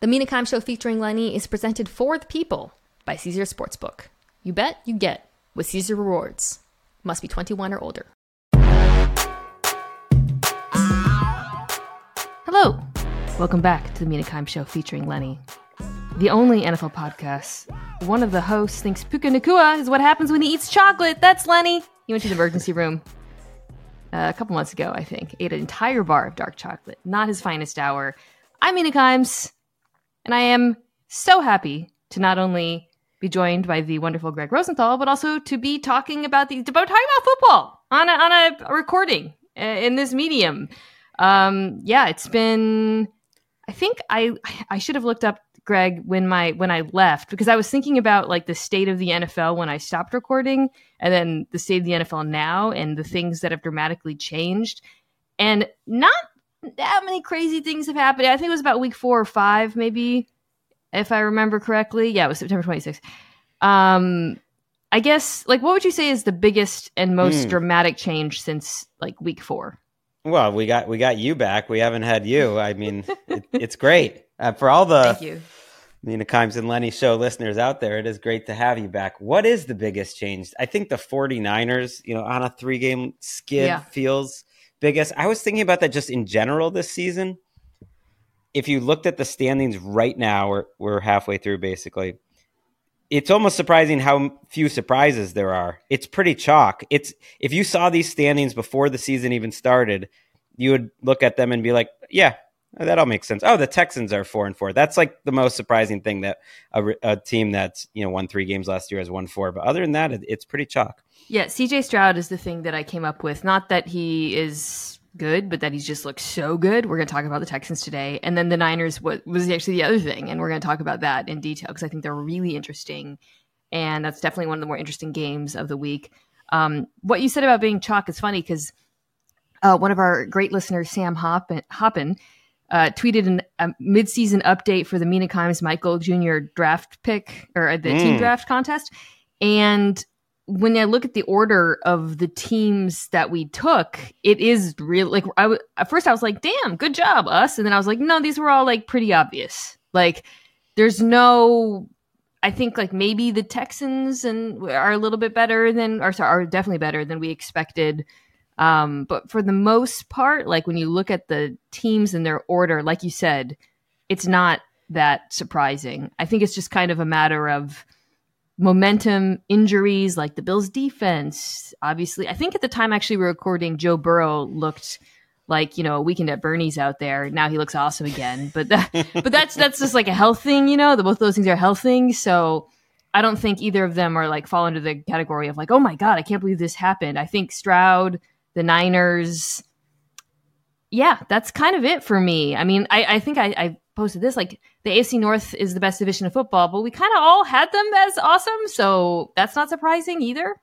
The Mina Kimes Show featuring Lenny is presented for the people by Caesars Sportsbook. You bet, you get with Caesars Rewards. Must be 21 or older. Hello. Welcome back to the Mina Kimes Show featuring Lenny. The only NFL podcast. One of the hosts thinks Puka Nacua is what happens when he eats chocolate. That's Lenny. He went to the emergency room uh, a couple months ago, I think. Ate an entire bar of dark chocolate. Not his finest hour. I'm Mina Kimes. And I am so happy to not only be joined by the wonderful Gregg Rosenthal, but also to be talking about the about talking about football on a, on a recording uh, in this medium. Um, yeah, it's been. I think I I should have looked up Gregg when my when I left because I was thinking about like the state of the NFL when I stopped recording, and then the state of the NFL now, and the things that have dramatically changed, and not that many crazy things have happened. I think it was about week four or five, maybe, if I remember correctly. Yeah, it was September 26th. Um, I guess, like, what would you say is the biggest and most Hmm. dramatic change since like week four? Well, we got we got you back. We haven't had you. I mean, it, it's great uh, for all the Thank you. Mina Kimes and Lenny show listeners out there. It is great to have you back. What is the biggest change? I think the 49ers, you know, on a three game skid Yeah. feels biggest. I was thinking about that just in general this season. If you looked at the standings right now, we're, we're halfway through basically. It's almost surprising how few surprises there are. It's pretty chalk. It's if you saw these standings before the season even started, you would look at them and be like, "Yeah, that all makes sense." Oh, the Texans are four and four. That's like the most surprising thing that a, a team that's you know won three games last year has won four. But other than that, it, it's pretty chalk. Yeah, CJ Stroud is the thing that I came up with. Not that he is good, but that he's just looks so good. We're going to talk about the Texans today. And then the Niners what was actually the other thing. And we're going to talk about that in detail because I think they're really interesting. And that's definitely one of the more interesting games of the week. Um, what you said about being chalk is funny because uh, one of our great listeners, Sam Hoppin, Hoppin, uh, tweeted an, a midseason update for the Mina Kimes Michael Jr. draft pick or the team Mm. draft contest. And when I look at the order of the teams that we took, it is real. Like I w- at first, I was like, "Damn, good job, us," and then I was like, "No, these were all like pretty obvious. Like, there's no." I think like maybe the Texans and are a little bit better than, or sorry, are definitely better than we expected. Um, but for the most part, like when you look at the teams in their order, like you said, it's not that surprising. I think it's just kind of a matter of momentum, injuries, like the Bills' defense. Obviously, I think at the time actually we were recording, Joe Burrow looked like you know a weekend at Bernie's out there. Now he looks awesome again. But that, but that's that's just like a health thing, you know. The, both those things are health things. So I don't think either of them are like fall into the category of like, oh my god, I can't believe this happened. I think Stroud, the Niners. Yeah, that's kind of it for me. I mean, I, I think I, I posted this like the AFC North is the best division of football, but we kind of all had them as awesome, so that's not surprising either.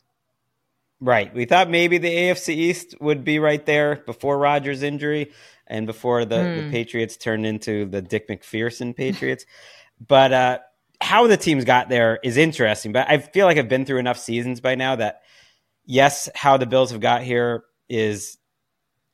Right. We thought maybe the AFC East would be right there before Rodgers' injury and before the, Hmm. the Patriots turned into the Dick MacPherson Patriots. but uh, how the teams got there is interesting. But I feel like I've been through enough seasons by now that, yes, how the Bills have got here is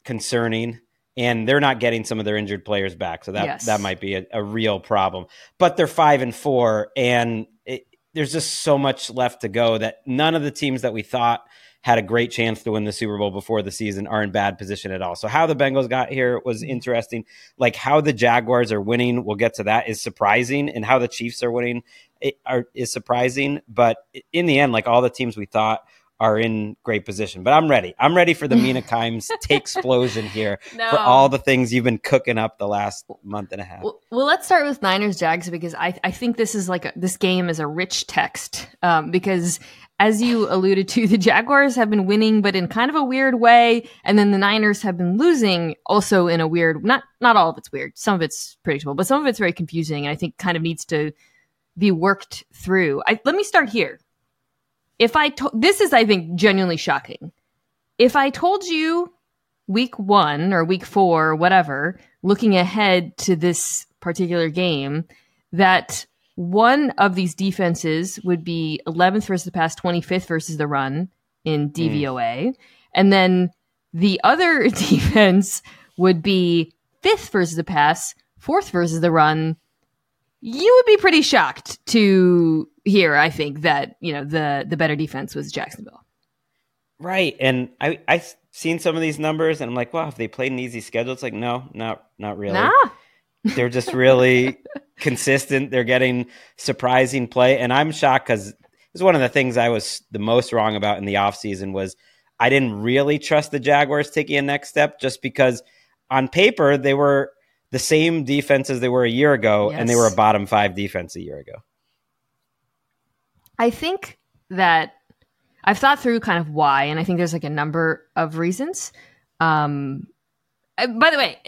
concerning. And they're not getting some of their injured players back, so that Yes. that might be a, a real problem. But they're five and four, and it, there's just so much left to go that none of the teams that we thought had a great chance to win the Super Bowl before the season are in bad position at all. So how the Bengals got here was mm-hmm. interesting. Like how the Jaguars are winning, we'll get to that is surprising, and how the Chiefs are winning it are is surprising. But in the end, like all the teams we thought are in great position. But I'm ready. I'm ready for the Mina Kimes take explosion here No. for all the things you've been cooking up the last month and a half. Well, well, let's start with Niners Jags because I, I think this is like a, this game is a rich text um, because as you alluded to, the Jaguars have been winning, but in kind of a weird way, and then the Niners have been losing also in a weird. Not not all of it's weird. Some of it's predictable, but some of it's very confusing, and I think kind of needs to be worked through. I, let me start here. If I to- this is I think genuinely shocking. If I told you week one or week four or whatever, looking ahead to this particular game, that one of these defenses would be 11th versus the pass, 25th versus the run in mm. DVOA. And then the other defense would be fifth versus the pass, fourth versus the run you would be pretty shocked to hear, I think, that you know the the better defense was Jacksonville. Right, and I I've seen some of these numbers, and I'm like, wow, if they played an easy schedule, it's like, no, not not really. Nah. They're just really consistent. They're getting surprising play, and I'm shocked because it was one of the things I was the most wrong about in the offseason was I didn't really trust the Jaguars taking a next step just because on paper they were the same defense as they were a year ago, Yes. and they were a bottom five defense a year ago. I think that I've thought through kind of why, and I think there's like a number of reasons. Um, by the way,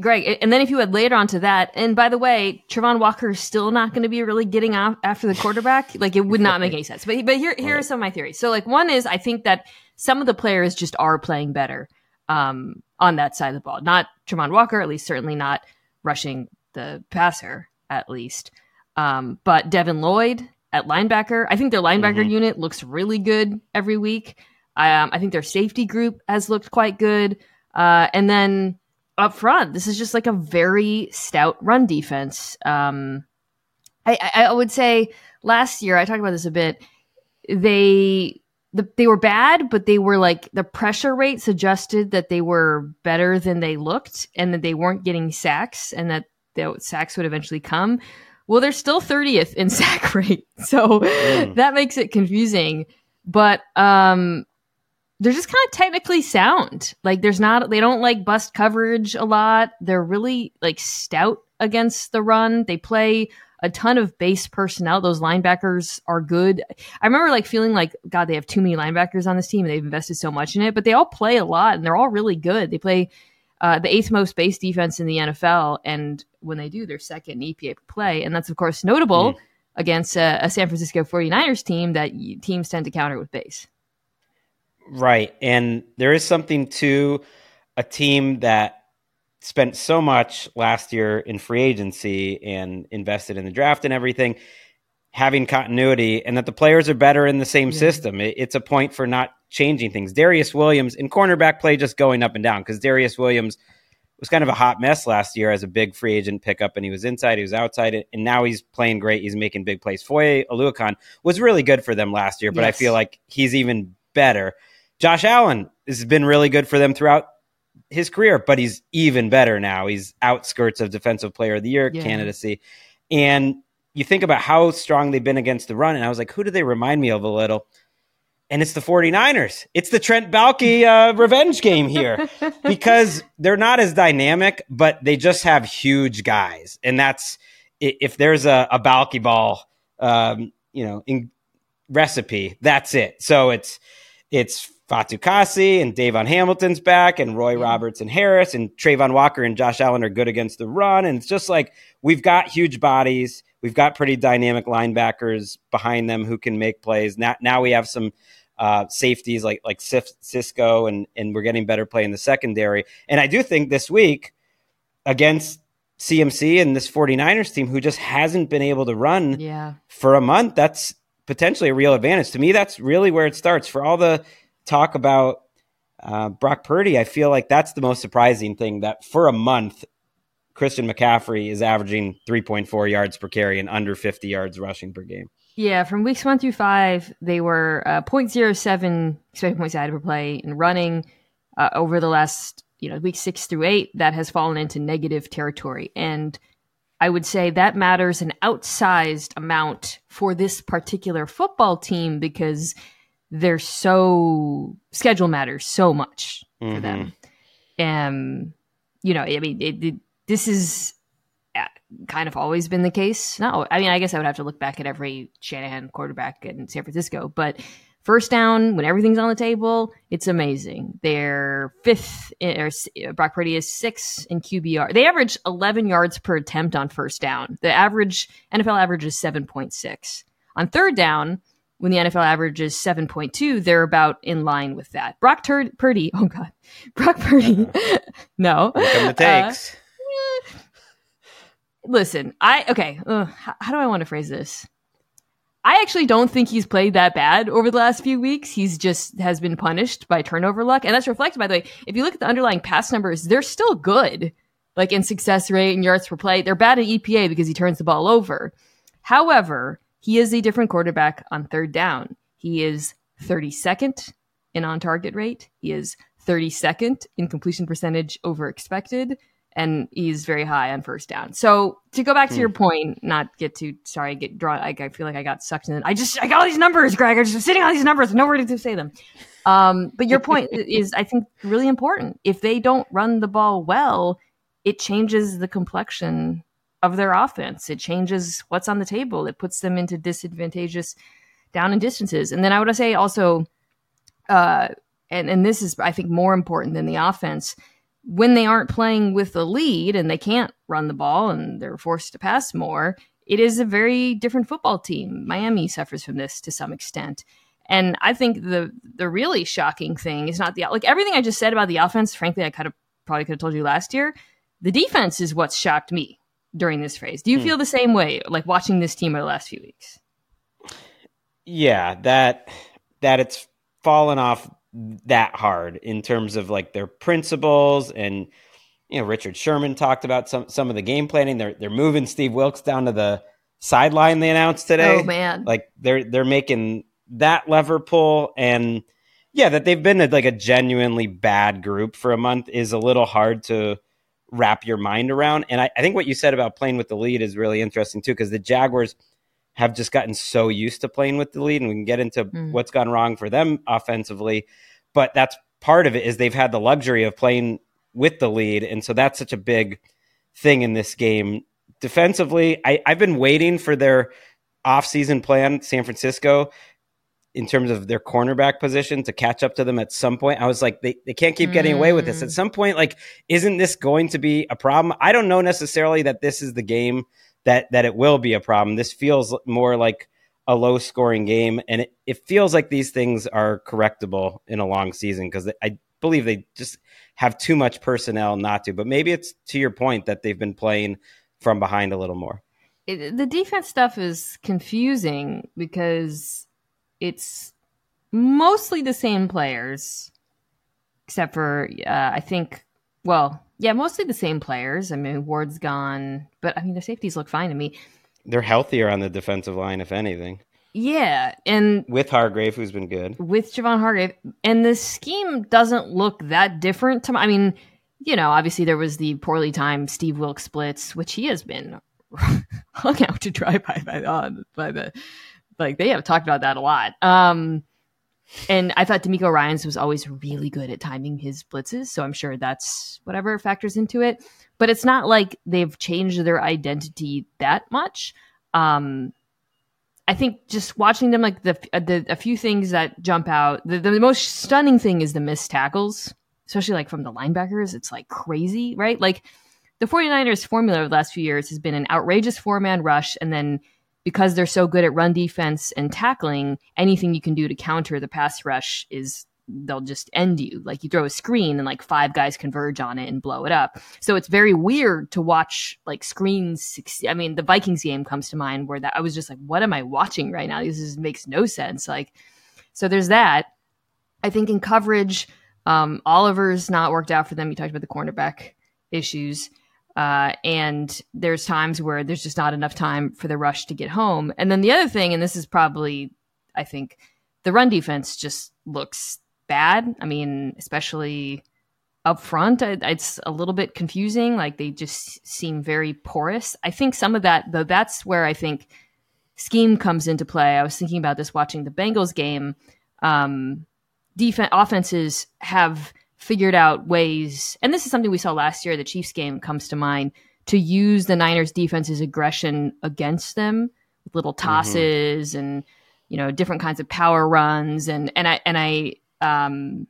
Gregg, and then if you had later on to that, and by the way, Travon Walker is still not going to be really getting out after the quarterback. Like it would not make any sense. But but here here are some of my theories. So like one is I think that some of the players just are playing better um, on that side of the ball. Not Tremont Walker, at least certainly not rushing the passer, at least. Um, but Devin Lloyd at linebacker, I think their linebacker Mhm. unit looks really good every week. Um, I think their safety group has looked quite good. Uh, and then up front, this is just like a very stout run defense. Um, I, I, I would say last year, I talked about this a bit. They the, they were bad, but they were like the pressure rate suggested that they were better than they looked, and that they weren't getting sacks, and that the sacks would eventually come. Well, they're still 30th in sack rate, so Mm. that makes it confusing. But um, they're just kind of technically sound. Like there's not they don't like bust coverage a lot. They're really like stout against the run. They play a ton of base personnel. Those linebackers are good. I remember like feeling like God, they have too many linebackers on this team and they've invested so much in it, but they all play a lot and they're all really good. They play uh, the eighth most base defense in the NFL, and when they do, they're second in EPA per play, and that's of course notable Mm. against a, a San Francisco 49ers team that teams tend to counter with base. Right. And there is something to a team that spent so much last year in free agency and invested in the draft and everything, having continuity, and that the players are better in the same Yeah. system. It, it's a point for not changing things. Darious Williams in cornerback play just going up and down because Darious Williams was kind of a hot mess last year as a big free agent pickup, and he was inside, he was outside, and now he's playing great. He's making big plays. Foye Oluokun was really good for them last year, but I feel like he's even better. Josh Allen has been really good for them throughout his career, but he's even better now. He's outskirts of Defensive Player of the Year Yeah. candidacy. And you think about how strong they've been against the run, and I was like, who do they remind me of a little? And it's the 49ers. It's the Trent Baalke uh, revenge game here because they're not as dynamic, but they just have huge guys. And that's if there's a, a Balky ball, um, you know, in recipe, that's it. So it's it's Fatukasi and Davon Hamilton's back, and Roy Robertson-Harris, and Travon Walker and Josh Allen are good against the run. And it's just like we've got huge bodies, we've got pretty dynamic linebackers behind them who can make plays. Now, now we have some uh, safeties like like Cis- Cisco, and and we're getting better play in the secondary. And I do think this week against CMC and this 49ers team who just hasn't been able to run yeah. for a month, that's potentially a real advantage. To me, that's really where it starts. For all the talk about uh, Brock Purdy, I feel like that's the most surprising thing that for a month, Christian McCaffrey is averaging 3.4 yards per carry and under 50 yards rushing per game. Yeah, from weeks one through five, they were uh, 0.07 expected points added per play in running. Uh, over the last, you know, week six through eight, that has fallen into negative territory. And I would say that matters an outsized amount for this particular football team because they're so schedule matters so much for Mhm. them. Um, you know, I mean, it, it, this is uh, kind of always been the case. No, I mean, I guess I would have to look back at every Shanahan quarterback in San Francisco, but first down when everything's on the table, it's amazing. They're fifth, in- or Brock Purdy is six in QBR. They average 11 yards per attempt on first down. The average NFL average is 7.6 on third down. When the NFL average is 7.2, they're about in line with that. Brock Tur- Purdy, oh God, Brock Purdy, no. Come the Uh, takes. listen, I okay. ugh, how, how do I want to phrase this? I actually don't think he's played that bad over the last few weeks. He's just has been punished by turnover luck, and that's reflected by the way. If you look at the underlying pass numbers, they're still good. like in success rate and yards per play. They're bad at EPA because he turns the ball over. However, he is a different quarterback on third down. He is 32nd in on target rate. He is 32nd in completion percentage over expected and he's very high on first down. So to go back to your hmm. point, not get too sorry, get drawn. I, I, feel like I got sucked in. I just I got all these numbers, Gregg. I'm just sitting on these numbers, nowhere to say them. Um, but your point is, I think, really important. If they don't run the ball well, it changes the complexion of their offense. It changes what's on the table. It puts them into disadvantageous down and distances. And then I would say also, uh, and and this is I think more important than the offense when they aren't playing with the lead and they can't run the ball and they're forced to pass more, it is a very different football team. Miami suffers from this to some extent. And I think the the really shocking thing is not the like everything I just said about the offense. Frankly, I kind of probably could have told you last year. The defense is what's shocked me during this phase. Do you hmm. feel the same way, like watching this team over the last few weeks? Yeah, that that it's fallen off that hard in terms of like their principles and you know Richard Sherman talked about some some of the game planning. They're they're moving Steve Wilks down to the sideline. They announced today. Oh man, like they're they're making that lever pull and yeah, that they've been a, like a genuinely bad group for a month is a little hard to wrap your mind around. And I, I think what you said about playing with the lead is really interesting too, because the Jaguars have just gotten so used to playing with the lead, and we can get into mm. what's gone wrong for them offensively. But that's part of it is they've had the luxury of playing with the lead, and so that's such a big thing in this game. Defensively, I, I've been waiting for their offseason plan, San Francisco, in terms of their cornerback position to catch up to them at some point. I was like, they, they can't keep getting away with this. At mm. some point, like, isn't this going to be a problem? I don't know necessarily that this is the game that that it will be a problem. This feels more like a low scoring game. And it, it feels like these things are correctable in a long season because I believe they just have too much personnel not to. But maybe it's to your point that they've been playing from behind a little more. It, the defense stuff is confusing because it's mostly the same players, except for, uh, I think, well, yeah, mostly the same players. I mean, Ward's gone, but I mean, the safeties look fine to me they're healthier on the defensive line, if anything. Yeah, and with Hargrave, who's been good, with Javon Hargrave, and the scheme doesn't look that different to. I mean, you know, obviously there was the poorly timed Steve Wilks splits, which he has been hung out to dry by by, by the like they have talked about that a lot. Um, and I thought DeMeco Ryans was always really good at timing his blitzes, so I'm sure that's whatever factors into it but it's not like they've changed their identity that much. Um, I think just watching them, like the, the a few things that jump out. The, the most stunning thing is the missed tackles, especially like from the linebackers. It's like crazy, right? Like the 49ers formula of the last few years has been an outrageous four man rush, and then because they're so good at run defense and tackling, anything you can do to counter the pass rush is they'll just end you. Like you throw a screen and like five guys converge on it and blow it up. So it's very weird to watch like screens. I mean, the Vikings game comes to mind where that I was just like, what am I watching right now? This is, makes no sense. Like, so there's that. I think in coverage, um, Oliver's not worked out for them. You talked about the cornerback issues. Uh, and there's times where there's just not enough time for the rush to get home. And then the other thing, and this is probably, I think, the run defense just looks bad. I mean, especially up front, it's a little bit confusing. Like they just seem very porous. I think some of that, though, that's where I think scheme comes into play. I was thinking about this watching the Bengals game. Um, defense offenses have figured out ways, and this is something we saw last year. The Chiefs game comes to mind to use the Niners defense's aggression against them with little mm-hmm. tosses mm-hmm. and you know different kinds of power runs and and I and I um,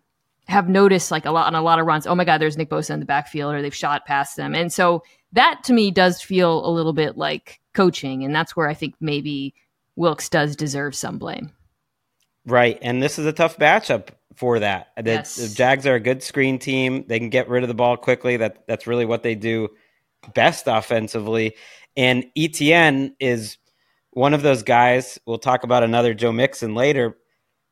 have noticed like a lot on a lot of runs. Oh my God, there's Nick Bosa in the backfield, or they've shot past them, and so that to me does feel a little bit like coaching, and that's where I think maybe Wilks does deserve some blame. Right, and this is a tough matchup for that. The, yes. the Jags are a good screen team; they can get rid of the ball quickly. That that's really what they do best offensively. And ETN is one of those guys. We'll talk about another Joe Mixon later.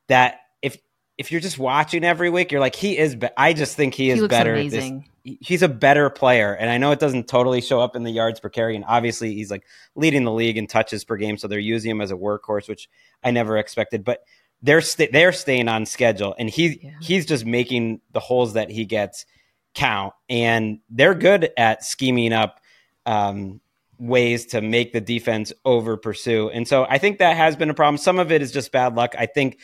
That if if you're just watching every week, you're like, he is. Be- I just think he, he is better. This, he's a better player. And I know it doesn't totally show up in the yards per carry. And obviously, he's like leading the league in touches per game. So they're using him as a workhorse, which I never expected. But they're they st- they're staying on schedule, and he yeah. he's just making the holes that he gets count. And they're good at scheming up um, ways to make the defense over pursue. And so I think that has been a problem. Some of it is just bad luck. I think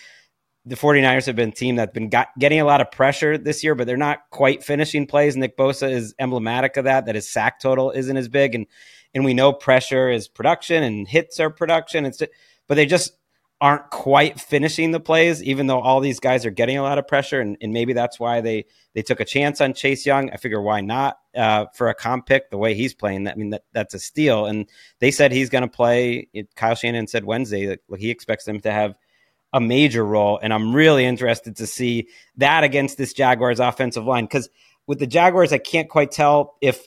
the 49ers have been a team that's been got, getting a lot of pressure this year, but they're not quite finishing plays. Nick Bosa is emblematic of that, that his sack total isn't as big. And, and we know pressure is production and hits are production. It's, but they just aren't quite finishing the plays, even though all these guys are getting a lot of pressure. And, and maybe that's why they, they took a chance on Chase Young. I figure why not uh, for a comp pick the way he's playing. I mean, that, that's a steal. And they said he's going to play. Kyle Shanahan said Wednesday that he expects them to have – a major role. And I'm really interested to see that against this Jaguars offensive line. Because with the Jaguars, I can't quite tell if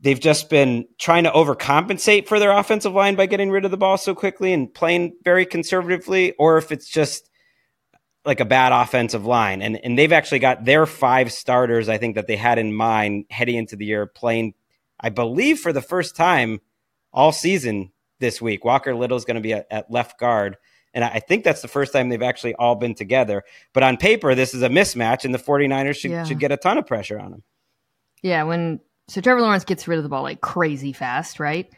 they've just been trying to overcompensate for their offensive line by getting rid of the ball so quickly and playing very conservatively, or if it's just like a bad offensive line. And and they've actually got their five starters, I think, that they had in mind heading into the year playing, I believe, for the first time all season this week. Walker Little is going to be at, at left guard. And I think that's the first time they've actually all been together. But on paper, this is a mismatch, and the 49ers should, yeah. should get a ton of pressure on them. Yeah, when so Trevor Lawrence gets rid of the ball like crazy fast, right?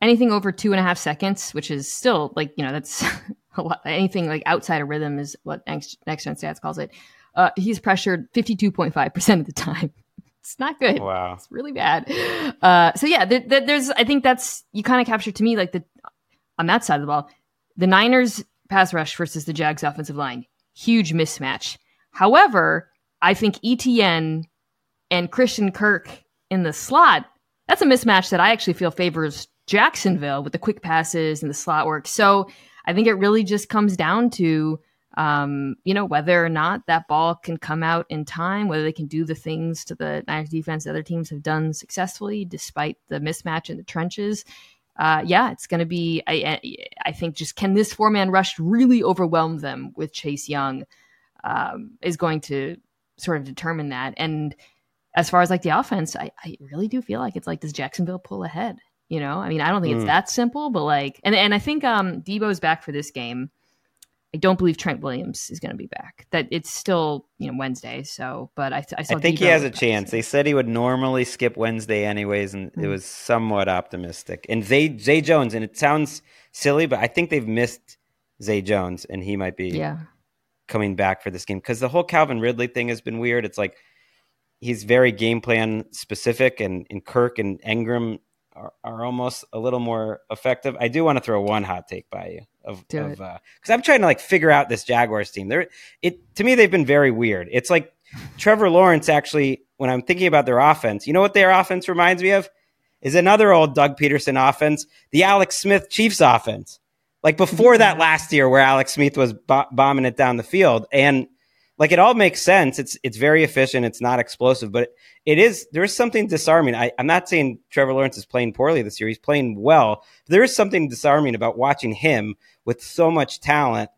Anything over two and a half seconds, which is still like, you know, that's a lot, anything like outside of rhythm is what next, gen stats calls it. Uh, he's pressured 52.5% of the time. It's not good. Wow. It's really bad. Uh, so yeah, th- th- there's, I think that's, you kind of captured to me like the, on that side of the ball, the Niners pass rush versus the Jags offensive line, huge mismatch. However, I think ETN and Christian Kirk in the slot, that's a mismatch that I actually feel favors Jacksonville with the quick passes and the slot work. So I think it really just comes down to, um, you know, whether or not that ball can come out in time, whether they can do the things to the Niners defense that other teams have done successfully despite the mismatch in the trenches uh, yeah, it's going to be. I, I think just can this four man rush really overwhelm them with Chase Young um, is going to sort of determine that. And as far as like the offense, I, I really do feel like it's like does Jacksonville pull ahead? You know, I mean, I don't think mm. it's that simple, but like, and and I think um Deebo's back for this game. I don't believe Trent Williams is going to be back. That it's still you know Wednesday. So, but I, I, I think Deebo he has a chance. They said he would normally skip Wednesday anyways, and mm-hmm. it was somewhat optimistic. And Zay Zay Jones, and it sounds silly, but I think they've missed Zay Jones, and he might be yeah coming back for this game because the whole Calvin Ridley thing has been weird. It's like he's very game plan specific, and, and Kirk and Engram are, are almost a little more effective. I do want to throw one hot take by you of because uh, I'm trying to like figure out this Jaguars team. They're it to me they've been very weird. It's like Trevor Lawrence actually when I'm thinking about their offense. You know what their offense reminds me of? Is another old Doug Pederson offense, the Alex Smith Chiefs offense. Like before that last year, where Alex Smith was bo- bombing it down the field, and like it all makes sense. It's it's very efficient. It's not explosive, but it is there is something disarming. I, I'm not saying Trevor Lawrence is playing poorly this year. He's playing well. there is something disarming about watching him with so much talent.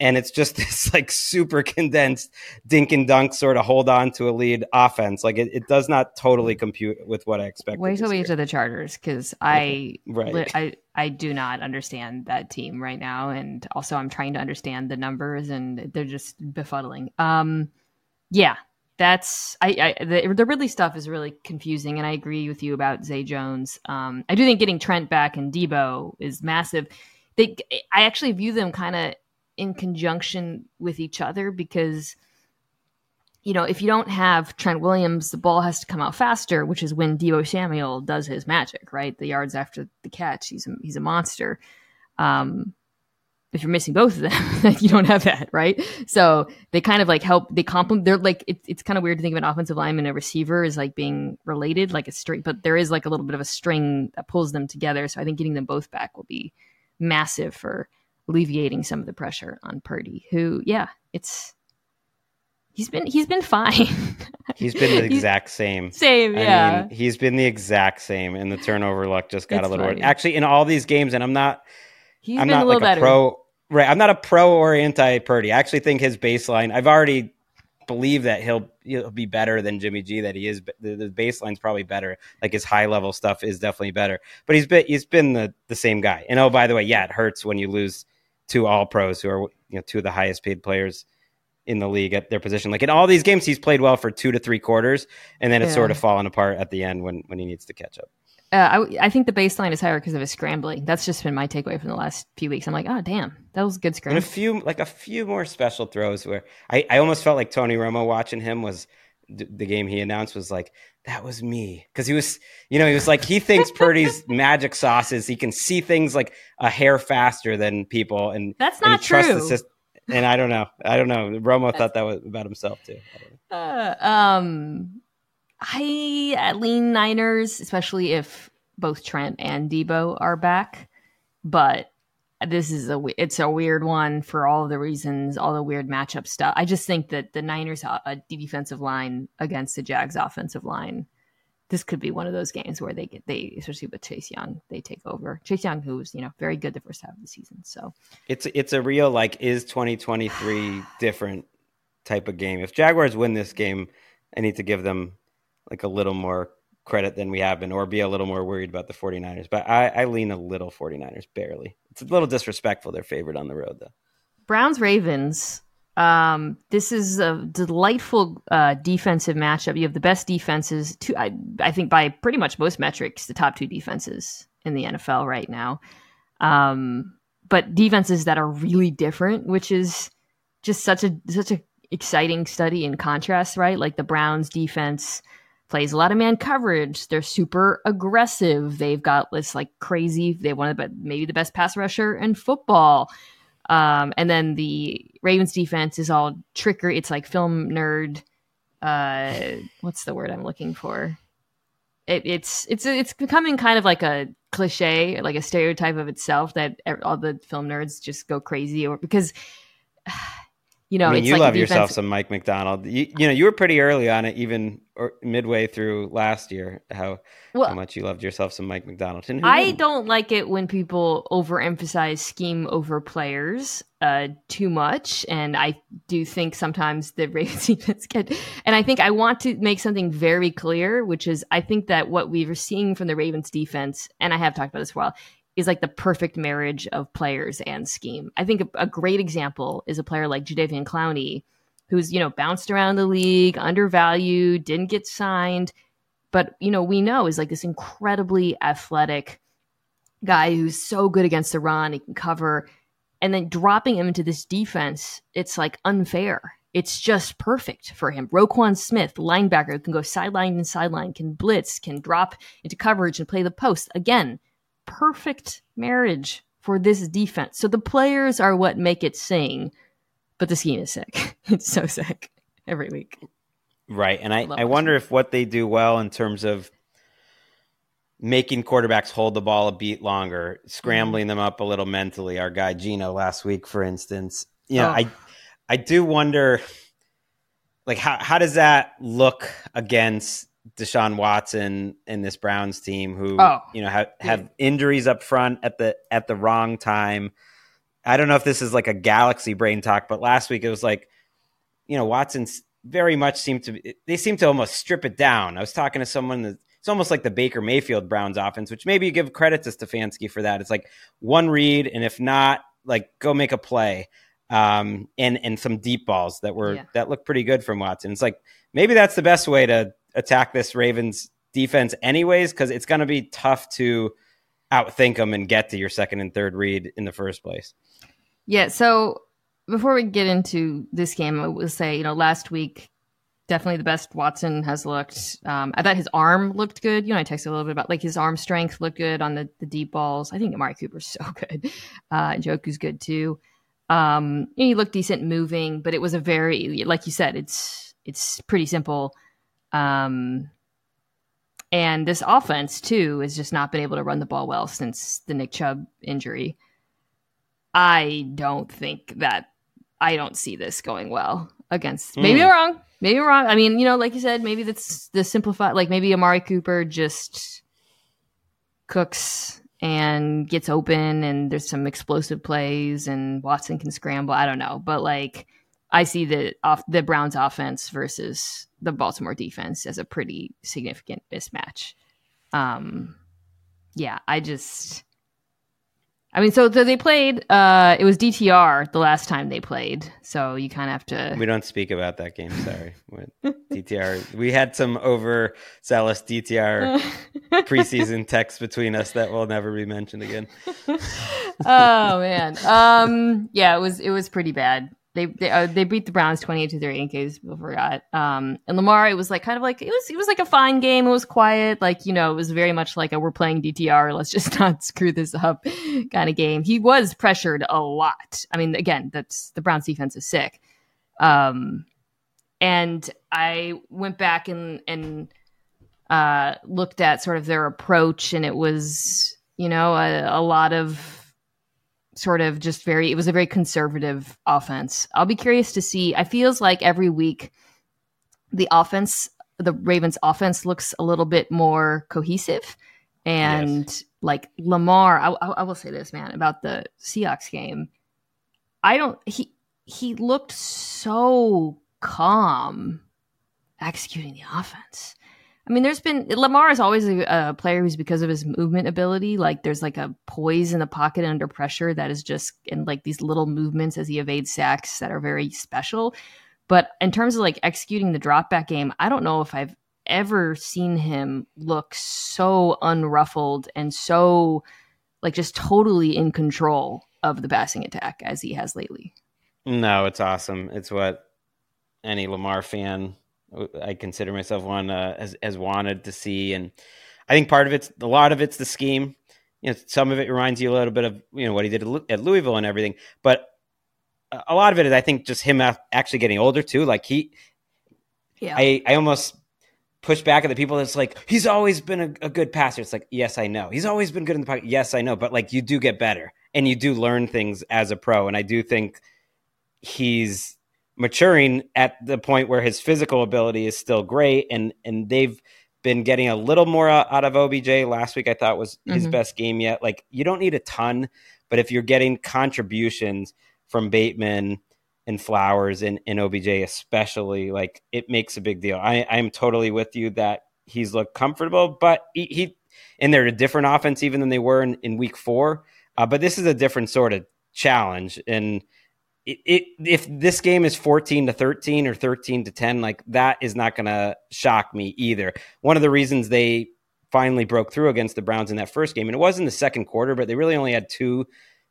And it's just this like super condensed dink and dunk sort of hold on to a lead offense. Like it, it does not totally compute with what I expect. Wait till we get to the Chargers because I, right. I I do not understand that team right now, and also I'm trying to understand the numbers, and they're just befuddling. Um, yeah, that's I, I the, the Ridley stuff is really confusing, and I agree with you about Zay Jones. Um, I do think getting Trent back and Deebo is massive. They, I actually view them kind of in conjunction with each other because you know, if you don't have Trent Williams, the ball has to come out faster, which is when Deebo Samuel does his magic, right? The yards after the catch, he's a, he's a monster. Um, if you're missing both of them, you don't have that, right? So they kind of like help. They complement. They're like it, it's kind of weird to think of an offensive lineman and a receiver as like being related, like a string, but there is like a little bit of a string that pulls them together. So I think getting them both back will be massive for alleviating some of the pressure on Purdy, who, yeah, it's he's been he's been fine. he's been the exact same. Same, yeah. Mean, he's been the exact same, and the turnover luck just got it's a little. Funny. Actually, in all these games, and I'm not. He's I'm not a like better. a pro. Right, I'm not a pro or anti Purdy. I actually think his baseline. I've already believe that he'll he'll be better than Jimmy G. That he is. The, the baseline's probably better. Like his high level stuff is definitely better. But he's been he's been the the same guy. And oh, by the way, yeah, it hurts when you lose two All Pros who are you know two of the highest paid players in the league at their position. Like in all these games, he's played well for two to three quarters, and then it's yeah. sort of fallen apart at the end when when he needs to catch up. Uh, I, I think the baseline is higher because of his scrambling. That's just been my takeaway from the last few weeks. I'm like, oh damn, that was good scramble. And a few like a few more special throws where I, I almost felt like Tony Romo watching him was the game he announced was like that was me because he was you know he was like he thinks Purdy's magic sauce is he can see things like a hair faster than people and that's not and true. and I don't know, I don't know. Romo thought that was about himself too. Uh, um, I lean Niners, especially if both Trent and Deebo are back. But this is a it's a weird one for all the reasons, all the weird matchup stuff. I just think that the Niners a defensive line against the Jags offensive line. This could be one of those games where they get they, especially with Chase Young, they take over. Chase Young, who was you know very good the first half of the season. So it's it's a real like is 2023 different type of game. If Jaguars win this game, I need to give them like a little more credit than we have been or be a little more worried about the 49ers. But I, I lean a little 49ers, barely. It's a little disrespectful. They're on the road, though. Browns Ravens. Um, this is a delightful uh, defensive matchup. You have the best defenses, I, I think, by pretty much most metrics, the top two defenses in the NFL right now. Um, but defenses that are really different, which is just such a such a exciting study in contrast, right? Like the Browns defense plays a lot of man coverage. They're super aggressive. They've got this like crazy. They want to maybe the best pass rusher in football. Um, and then the Ravens defense is all trickery. It's like film nerd. Uh, what's the word I'm looking for? It, it's it's it's becoming kind of like a cliche, like a stereotype of itself that all the film nerds just go crazy or because you know, I mean, you like love yourself some Mike Macdonald. You, you know, you were pretty early on it, even or midway through last year. How well, how much you loved yourself some Mike Macdonald. I don't like it when people overemphasize scheme over players uh, too much, and I do think sometimes the Ravens defense get. And I think I want to make something very clear, which is I think that what we were seeing from the Ravens defense, and I have talked about this for a while, is like the perfect marriage of players and scheme. I think a, a great example is a player like Jadeveon Clowney, who's, you know, bounced around the league, undervalued, didn't get signed, but, you know, we know is like this incredibly athletic guy who's so good against the run, he can cover. And then dropping him into this defense, it's like unfair. It's just perfect for him. Roquan Smith, linebacker, can go sideline and sideline, can blitz, can drop into coverage and play the post. Again, perfect marriage for this defense. So the players are what make it sing, but the scheme is sick. it's so sick every week. Right. And I, I, I wonder if what they do well in terms of making quarterbacks hold the ball a beat longer, scrambling mm-hmm. them up a little mentally. Our guy Gino last week, for instance. Yeah, oh. I I do wonder like how how does that look against Deshaun Watson and this Browns team who oh, you know have, have injuries up front at the at the wrong time. I don't know if this is like a galaxy brain talk, but last week it was like, you know, Watson's very much seemed to they seem to almost strip it down. I was talking to someone that it's almost like the Baker Mayfield Browns offense, which maybe you give credit to Stefanski for that. It's like one read, and if not, like go make a play. Um, and and some deep balls that were yeah. that looked pretty good from Watson. It's like maybe that's the best way to attack this Ravens defense anyways because it's going to be tough to outthink them and get to your second and third read in the first place. Yeah. So before we get into this game, I will say, you know, last week, definitely the best Watson has looked. Um, I thought his arm looked good. You know, I texted a little bit about like his arm strength looked good on the, the deep balls. I think Amari Cooper's so good. Uh, Njoku's good too. Um, he looked decent moving, but it was a very, like you said, it's it's pretty simple um, and this offense, too, has just not been able to run the ball well since the Nick Chubb injury. I don't think that I don't see this going well against. Maybe mm. I'm wrong. Maybe I'm wrong. I mean, you know, like you said, maybe that's the simplified. Like maybe Amari Cooper just cooks and gets open, and there's some explosive plays, and Watson can scramble. I don't know, but like I see the off the Browns offense versus the Baltimore defense as a pretty significant mismatch. Um, yeah, I just I mean, so, so they played. Uh, it was DTR the last time they played, so you kind of have to. We don't speak about that game. Sorry, DTR. We had some overzealous DTR preseason texts between us that will never be mentioned again. oh man, um, yeah, it was it was pretty bad they they, uh, they beat the Browns twenty eight to three in case people forgot. Um, and Lamar, it was like kind of like it was it was like a fine game. It was quiet, like you know, it was very much like a we're playing DTR. Let's just not screw this up kind of game. He was pressured a lot. I mean, again, that's the Browns defense is sick. Um, and I went back and and uh, looked at sort of their approach, and it was you know a, a lot of sort of just very it was a very conservative offense. I'll be curious to see. I feels like every week the offense the Ravens offense looks a little bit more cohesive and yes. like Lamar I, I will say this man about the Seahawks game. I don't he he looked so calm executing the offense. I mean, there's been Lamar is always a, a, player who's because of his movement ability. Like there's like a poise in the pocket under pressure that is just in like these little movements as he evades sacks that are very special. But in terms of like executing the drop back game, I don't know if I've ever seen him look so unruffled and so like just totally in control of the passing attack as he has lately. No, it's awesome. It's what any Lamar fan I consider myself one uh, has has wanted to see, and I think part of it's a lot of it's the scheme. You know, some of it reminds you a little bit of you know what he did at Louisville and everything, but a lot of it is I think just him actually getting older too. Like he, yeah, I I almost push back at the people that's like he's always been a, a good passer. It's like yes, I know he's always been good in the pocket. Yes, I know, but like you do get better and you do learn things as a pro, and I do think he's maturing at the point where his physical ability is still great and and they've been getting a little more out of OBJ last week I thought was his mm-hmm. best game yet. Like you don't need a ton but if you're getting contributions from Bateman and Flowers and, and OBJ especially like it makes a big deal. I I'm totally with you that he's looked comfortable but he, he and they're a different offense even than they were in, in week four. Uh, but this is a different sort of challenge and it, it, if this game is 14 to 13 or 13 to 10 like that is not going to shock me either one of the reasons they finally broke through against the browns in that first game and it was in the second quarter but they really only had two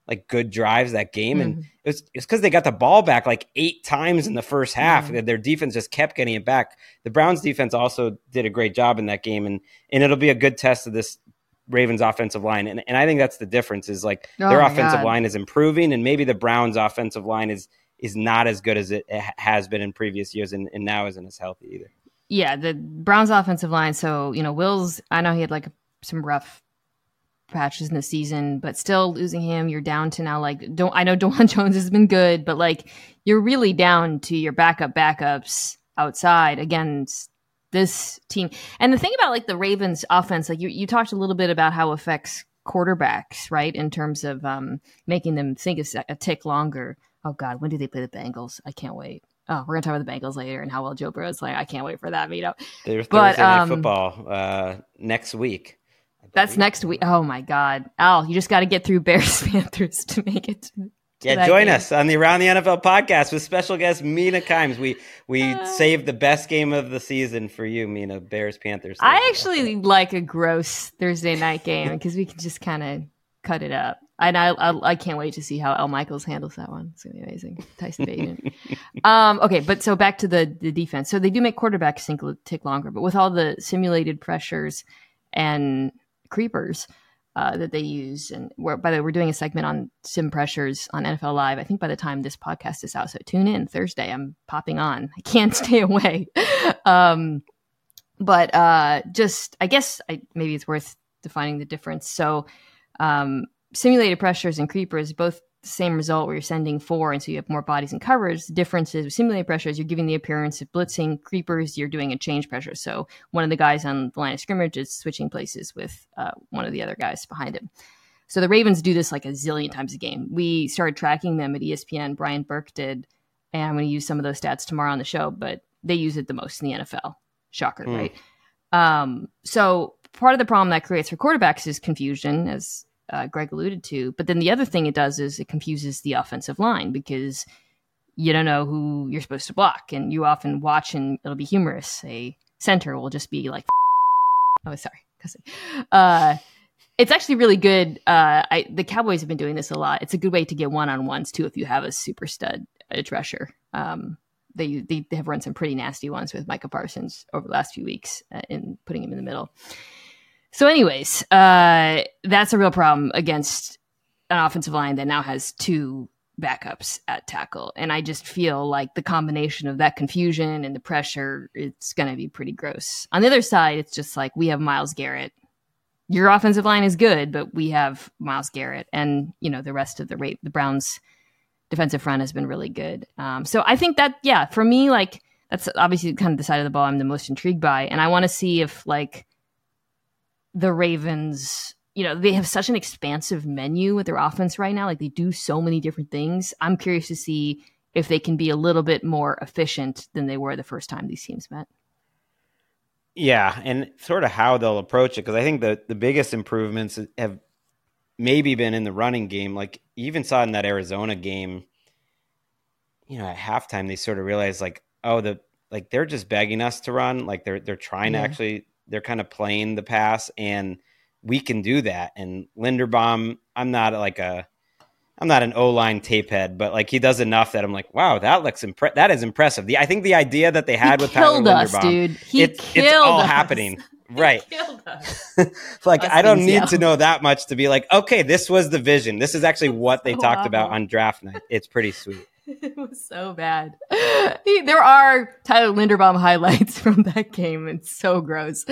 like good drives that game mm-hmm. and it was it's because they got the ball back like eight times in the first half mm-hmm. their defense just kept getting it back the browns defense also did a great job in that game and and it'll be a good test of this Ravens offensive line. And, and I think that's the difference is like oh their offensive God. line is improving and maybe the Browns offensive line is is not as good as it has been in previous years and, and now isn't as healthy either. Yeah, the Browns offensive line. So, you know, Wills, I know he had like some rough patches in the season, but still losing him, you're down to now like don't I know Dawand Jones has been good, but like you're really down to your backup backups outside against this team. And the thing about like the Ravens offense, like you, you talked a little bit about how it affects quarterbacks, right? In terms of um, making them think a, a tick longer. Oh God, when do they play the Bengals? I can't wait. Oh, we're gonna talk about the Bengals later and how well Joe Burrow's playing. I can't wait for that meetup. There's but, Thursday night um, football uh, next week. That's next week. Oh my God, Al, you just got to get through Bears Panthers to make it to yeah, join game. us on the Around the NFL podcast with special guest Mina Kimes. We we uh, saved the best game of the season for you, Mina. Bears Panthers. I actually like a gross Thursday night game because we can just kind of cut it up. And I, I, I can't wait to see how Al Michaels handles that one. It's gonna be amazing. Tyson Bagent. um, okay, but so back to the the defense. So they do make quarterbacks think tick longer, but with all the simulated pressures and creepers uh, that they use. And we're, by the way, we're doing a segment on sim pressures on NFL Live. I think by the time this podcast is out, so tune in Thursday. I'm popping on. I can't stay away. um, but uh, just, I guess, I, maybe it's worth defining the difference. So, um, simulated pressures and creepers both same result where you're sending four and so you have more bodies and coverage. The difference is with simulated pressures, you're giving the appearance of blitzing. Creepers, you're doing a change pressure. So one of the guys on the line of scrimmage is switching places with uh, one of the other guys behind him. So the Ravens do this like a zillion times a game. We started tracking them at ESPN. Brian Burke did and I'm going to use some of those stats tomorrow on the show, but they use it the most in the NFL. Shocker, Hmm. right? Um, so part of the problem that creates for quarterbacks is confusion, as uh, Gregg alluded to. But then the other thing it does is it confuses the offensive line because you don't know who you're supposed to block, and you often watch and it'll be humorous. A center will just be like, "Oh, sorry," Uh, it's actually really good. Uh, I, the Cowboys have been doing this a lot. It's a good way to get one on ones too if you have a super stud edge rusher. Um, they, they have run some pretty nasty ones with Micah Parsons over the last few weeks uh, in putting him in the middle. So, anyways, uh, that's a real problem against an offensive line that now has two backups at tackle, and I just feel like the combination of that confusion and the pressure, it's going to be pretty gross. On the other side, it's just like we have Myles Garrett. Your offensive line is good, but we have Myles Garrett, and you know the rest of the rate. The Browns' defensive front has been really good. Um, so I think that yeah, for me, like that's obviously kind of the side of the ball I'm the most intrigued by, and I want to see if like the Ravens, you know, they have such an expansive menu with their offense right now. Like they do so many different things. I'm curious to see if they can be a little bit more efficient than they were the first time these teams met. Yeah, and sort of how they'll approach it because I think the the biggest improvements have maybe been in the running game. Like you even saw in that Arizona game, you know, at halftime they sort of realized like, oh, the like they're just begging us to run. Like they're they're trying Yeah. to actually they're kind of playing the pass, and we can do that. And Linderbaum, I'm not like a I'm not an O line tape head, but like he does enough that I'm like, wow, that looks impre- that is impressive. The I think the idea that they had he with Tyler us, Linderbaum, dude. He it's, killed it's all us. happening. Right. Like Us I don't need to know that much to be like, okay, this was the vision. This is actually what they So talked about on draft night. It's pretty sweet. it was so bad. There are Tyler Linderbaum highlights from that game. It's so gross.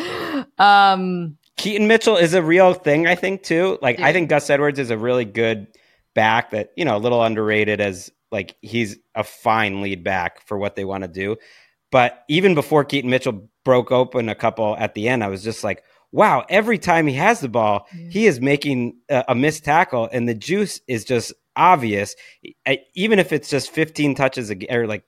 Um, Keaton Mitchell is a real thing, I think, too. Like I think Gus Edwards is a really good back that, you know, a little underrated as like he's a fine lead back for what they want to do. But even before Keaton Mitchell broke open a couple at the end, I was just like, wow, every time he has the ball, Yeah. he is making a, a missed tackle and the juice is just obvious. Even if it's just 15 touches a, or like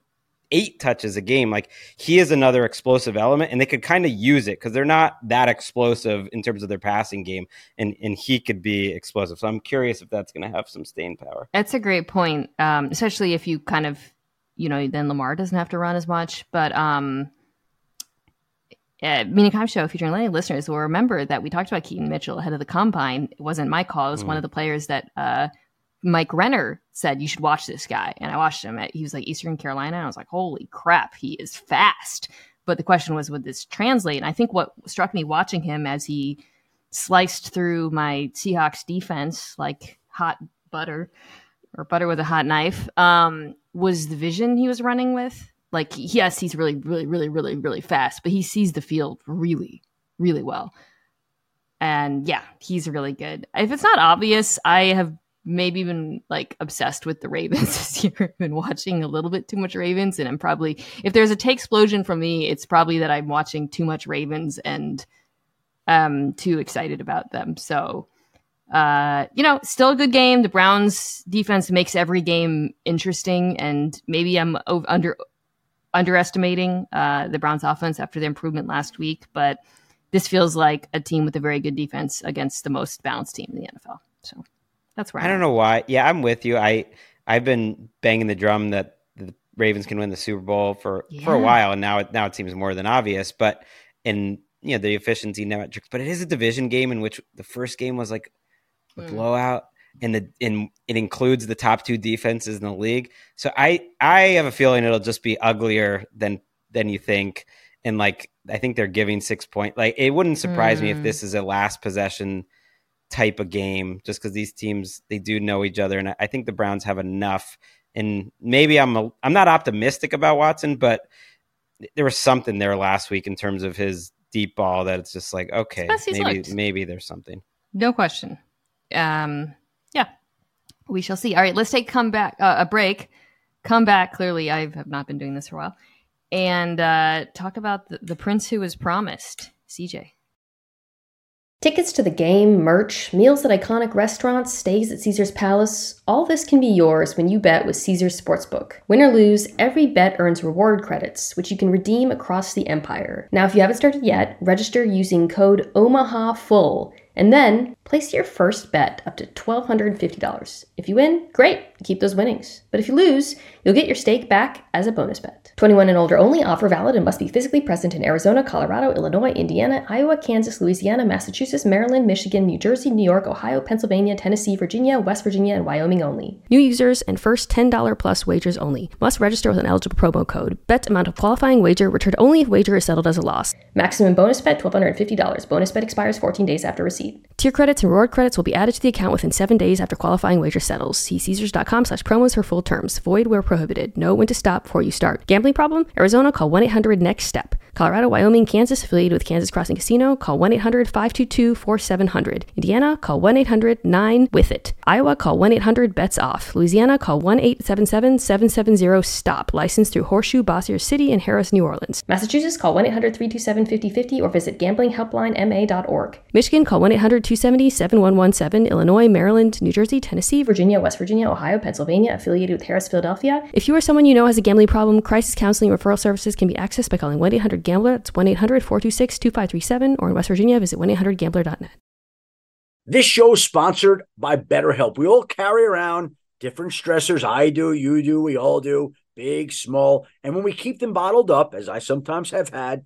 eight touches a game, like he is another explosive element and they could kind of use it because they're not that explosive in terms of their passing game and, and he could be explosive. So I'm curious if that's going to have some staying power. That's a great point, um, especially if you kind of, you know, then Lamar doesn't have to run as much. But um, uh, Mina Kimes Show featuring Lenny listeners will remember that we talked about Keaton Mitchell ahead of the combine. It wasn't my call. It was one of the players that uh, Mike Renner said you should watch this guy, and I watched him. At, he was like Eastern Carolina, and I was like, holy crap, he is fast. But the question was, would this translate? And I think what struck me watching him as he sliced through my Seahawks defense like hot butter or butter with a hot knife um, was the vision he was running with. Like, yes, he's really, really, really, really, really fast, but he sees the field really, really well. And yeah, he's really good. If it's not obvious, I have maybe been like obsessed with the Ravens this year. I've been watching a little bit too much Ravens, and I'm probably, if there's a take explosion from me, it's probably that I'm watching too much Ravens and um too excited about them. So uh, you know, still a good game. The Browns defense makes every game interesting, and maybe I'm o- under underestimating uh, the Browns offense after the improvement last week, but this feels like a team with a very good defense against the most balanced team in the NFL. So that's where I don't know why. Yeah, I'm with you. I I've been banging the drum that the Ravens can win the Super Bowl for for a while, and now it now it seems more than obvious. But in you know the efficiency metrics, but it is a division game in which the first game was like a Mm. blowout, and the in it includes the top two defenses in the league. So I I have a feeling it'll just be uglier than than you think. And like I think they're giving six point. Like it wouldn't surprise me if Mm. this is a last possession type of game, just because these teams they do know each other, and I- think the Browns have enough. And maybe I'm a, I'm not optimistic about Watson, but there was something there last week in terms of his deep ball that it's just like okay, maybe looked. maybe there's something. No question. Um, yeah, we shall see. All right, let's take come back uh, a break. Come back. Clearly, I have not been doing this for a while, and uh, talk about the, the prince who was promised, CJ. Tickets to the game, merch, meals at iconic restaurants, stays at Caesars Palace, all this can be yours when you bet with Caesars Sportsbook. Win or lose, every bet earns reward credits, which you can redeem across the empire. Now, if you haven't started yet, register using code OMAHAFULL and then place your first bet up to $1,250. If you win, great, keep those winnings. But if you lose, you'll get your stake back as a bonus bet. 21 and older only, offer valid and must be physically present in Arizona, Colorado, Illinois, Indiana, Iowa, Kansas, Louisiana, Massachusetts, Maryland, Michigan, New Jersey, New York, Ohio, Pennsylvania, Tennessee, Virginia, West Virginia, and Wyoming only. New users and first $10 plus wagers only. Must register with an eligible promo code. Bet amount of qualifying wager returned only if wager is settled as a loss. Maximum bonus bet $1,250. Bonus bet expires 14 days after receipt. Tier credits and reward credits will be added to the account within seven days after qualifying wager settles. See Caesars.com slash promos for full terms. Void where prohibited. Know when to stop before you start. Gambling problem? Arizona, call 1-800-NEXT-STEP. Colorado, Wyoming, Kansas, affiliated with Kansas Crossing Casino, call 1-800-522-4700. Indiana, call 1-800-9-WITH-IT. Iowa, call 1-800-BETS-OFF. Louisiana, call 1-877-770-STOP. Licensed through Horseshoe, Bossier City, and Harrah's, New Orleans. Massachusetts, call 1-800-327-5050 or visit gamblinghelplinema.org. Michigan, call 1-800-270-7117. Illinois, Maryland, New Jersey, Tennessee, Virginia, West Virginia, Ohio, Pennsylvania, affiliated with Harrah's, Philadelphia. If you or someone you know has a gambling problem, crisis counseling referral services can be accessed by calling 1-800-GAMBLER. That's 1-800-426-2537 or in West Virginia, visit 1-800-GAMBLER.net. This show is sponsored by BetterHelp. We all carry around different stressors. I do, you do, we all do, big, small. And when we keep them bottled up, as I sometimes have had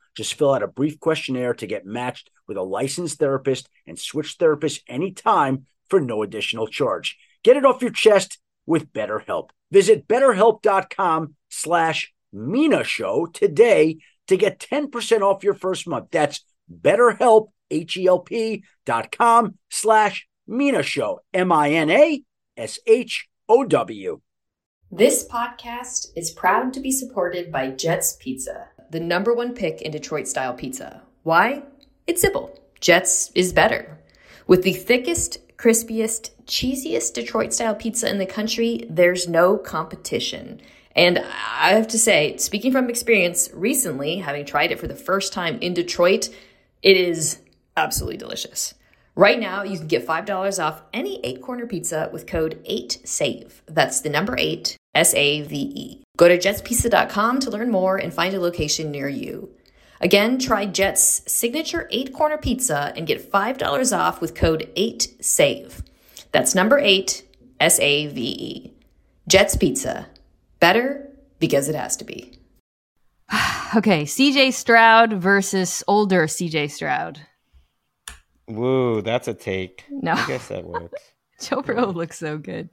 Just fill out a brief questionnaire to get matched with a licensed therapist and switch therapists anytime for no additional charge. Get it off your chest with BetterHelp. Visit betterhelp.com slash Mina Show today to get 10% off your first month. That's betterhelp, H-E-L-P dot com slash Mina Show, M-I-N-A-S-H-O-W. This podcast is proud to be supported by Jets Pizza, the number one pick in Detroit style pizza. Why? It's simple. Jets is better. With the thickest, crispiest, cheesiest Detroit style pizza in the country, there's no competition. And I have to say, speaking from experience recently, having tried it for the first time in Detroit, it is absolutely delicious. Right now, you can get $5 off any eight corner pizza with code 8SAVE. That's the number eight, S A V E. Go to jetspizza.com to learn more and find a location near you. Again, try Jet's signature eight corner pizza and get $5 off with code 8SAVE. That's number eight, S A V E. Jet's Pizza. Better because it has to be. okay, CJ Stroud versus older CJ Stroud. Woo, that's a take. No. I guess that works. Joe Burrow looks so good.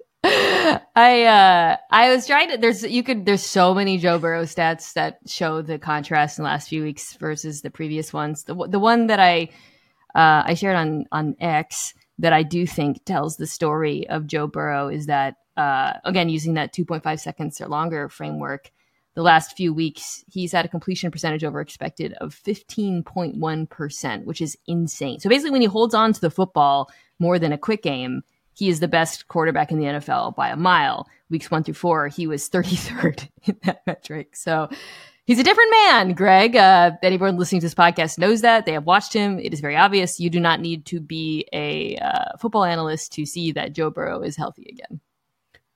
I uh I was trying to there's you could there's so many Joe Burrow stats that show the contrast in the last few weeks versus the previous ones. The the one that I uh I shared on on X that I do think tells the story of Joe Burrow is that uh again using that 2.5 seconds or longer framework the last few weeks he's had a completion percentage over expected of 15.1%, which is insane. So basically when he holds on to the football more than a quick game, he is the best quarterback in the NFL by a mile. Weeks one through four, he was 33rd in that metric. So he's a different man, Gregg. Uh, anyone listening to this podcast knows that. They have watched him. It is very obvious. You do not need to be a uh, football analyst to see that Joe Burrow is healthy again.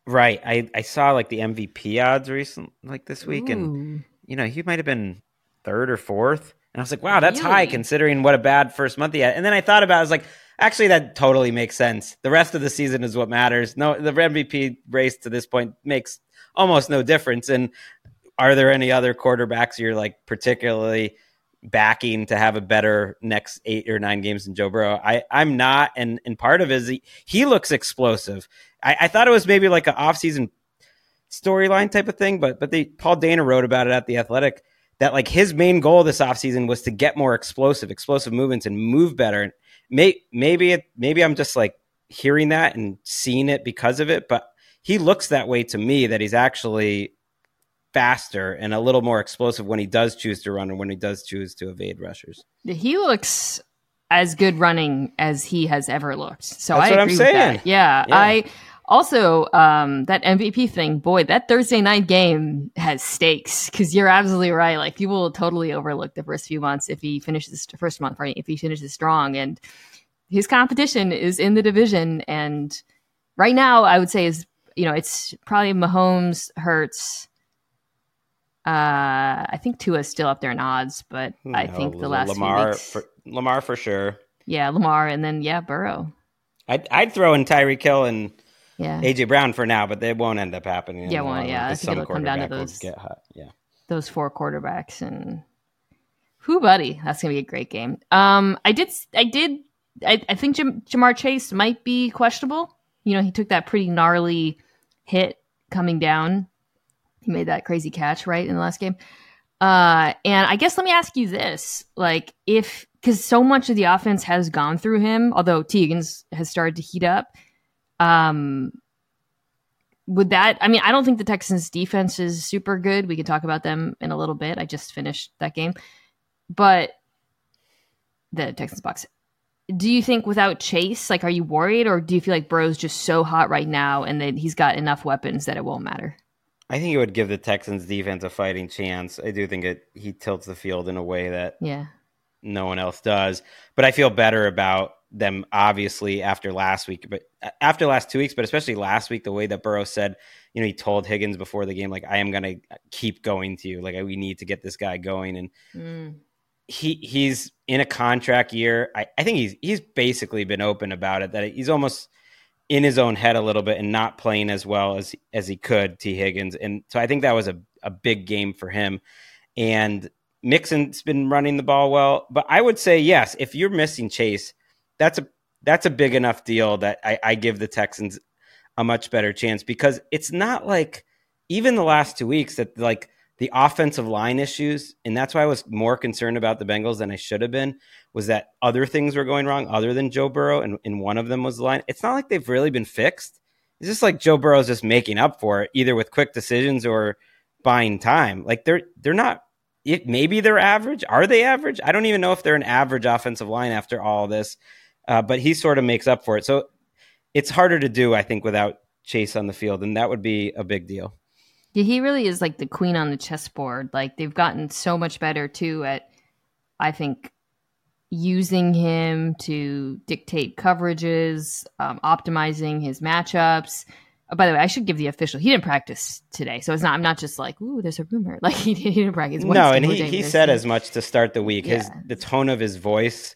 Right. I, I saw like the MVP odds recent like this week, Ooh. and you know he might have been third or fourth. And I was like, wow, that's really? high considering what a bad first month he had. And then I thought about, it, I was like, actually, that totally makes sense. The rest of the season is what matters. No, the MVP race to this point makes almost no difference. And are there any other quarterbacks you're like particularly backing to have a better next eight or nine games than Joe Burrow? I, I'm not, and and part of it is he, he looks explosive. I, I thought it was maybe like an offseason storyline type of thing, but but they Paul Dehner wrote about it at the Athletic that like his main goal this offseason was to get more explosive, explosive movements and move better. May, maybe it, maybe I'm just like hearing that and seeing it because of it, but he looks that way to me that he's actually faster and a little more explosive when he does choose to run and when he does choose to evade rushers. He looks as good running as he has ever looked. So That's I what agree I'm with saying. that. Yeah, Yeah. I also um, that MVP thing. Boy, that Thursday night game has stakes because you're absolutely right. Like people will totally overlook the first few months if he finishes first month, right? If he finishes strong, and his competition is in the division, and right now I would say is you know it's probably Mahomes, Hurts. Uh, I think Tua's still up there in odds, but I think the last few Lamar weeks, for Lamar for sure. yeah, Lamar, and then yeah, Burrow. I'd, I'd throw in Tyreek Hill and Yeah, AJ Brown for now, but they won't end up happening. Yeah, the well, long run yeah, I think it'll come down to those- Get hot. Yeah. those four quarterbacks and who, buddy, that's gonna be a great game. Um, I did, I did, I, I think Jam- Ja'Marr Chase might be questionable. You know, he took that pretty gnarly hit coming down. He made that crazy catch right in the last game. Uh, and I guess let me ask you this: like, if because so much of the offense has gone through him, although Tee Higgins has started to heat up. Um, would that i mean i don't think the texans defense is super good. We can talk about them in a little bit. I just finished that game. But the texans box do you think without chase like are you worried? Or do you feel like bro's just so hot right now and that he's got enough weapons that it won't matter? I think it would give the Texans defense a fighting chance. I do think it he tilts the field in a way that yeah. no one else does. But I feel better about them obviously after last week, but after last two weeks, but especially last week, the way that Burrow said, you know, he told Higgins before the game, like, I am gonna keep going to you. Like we need to get this guy going. And Mm. he he's in a contract year. I, I think he's he's basically been open about it that he's almost in his own head a little bit and not playing as well as as he could Tee Higgins and so I think that was a, a big game for him and Mixon's been running the ball well but I would say yes if you're missing Chase that's a that's a big enough deal that I, I give the Texans a much better chance because it's not like even the last two weeks that like the offensive line issues, and that's why I was more concerned about the Bengals than I should have been, was that other things were going wrong other than Joe Burrow, and, and one of them was the line. It's not like they've really been fixed. It's just like Joe Burrow's just making up for it, either with quick decisions or buying time. Like they're they're not. It, maybe they're average. Are they average? I don't even know if they're an average offensive line after all this. Uh, but he sort of makes up for it. So it's harder to do, I think, without Chase on the field, and that would be a big deal. Yeah, he really is like the queen on the chessboard. Like they've gotten so much better too at, I think, using him to dictate coverages, um, optimizing his matchups. Oh, by the way, I should give the official. He didn't practice today, so it's not. I'm not just like, ooh, there's a rumor. Like he, he didn't practice. No, and he, he said as much to start the week. His the tone of his voice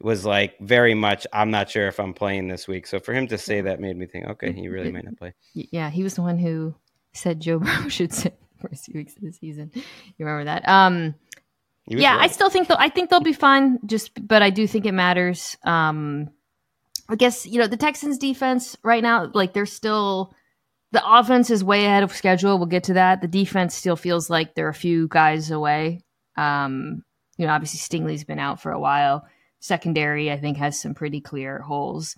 was like very much. I'm not sure if I'm playing this week. So for him to say that made me think, okay, he really might not play. Yeah, he was the one who said Joe Burrow should sit first few weeks of the season. You remember that? Um, yeah, I still think they'll, I think they'll be fine. Just, but I do think it matters. Um, I guess you know the Texans' defense right now, like they're still the offense is way ahead of schedule. We'll get to that. The defense still feels like they're a few guys away. Um, you know, obviously Stingley's been out for a while. Secondary, I think, has some pretty clear holes.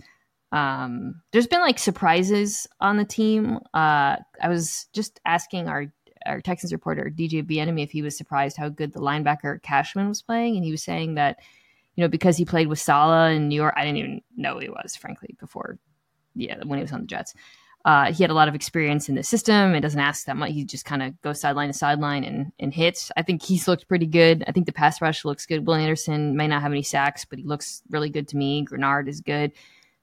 Um, there's been like surprises on the team. Uh, I was just asking our our Texans reporter DJ Bien-Aime if he was surprised how good the linebacker Cashman was playing, and he was saying that you know because he played with Saleh in New York, I didn't even know he was frankly before, yeah, when he was on the Jets. Uh, he had a lot of experience in the system. It doesn't ask that much. He just kind of goes sideline to sideline and, and hits. I think he's looked pretty good. I think the pass rush looks good. Will Anderson may not have any sacks, but he looks really good to me. Greenard is good,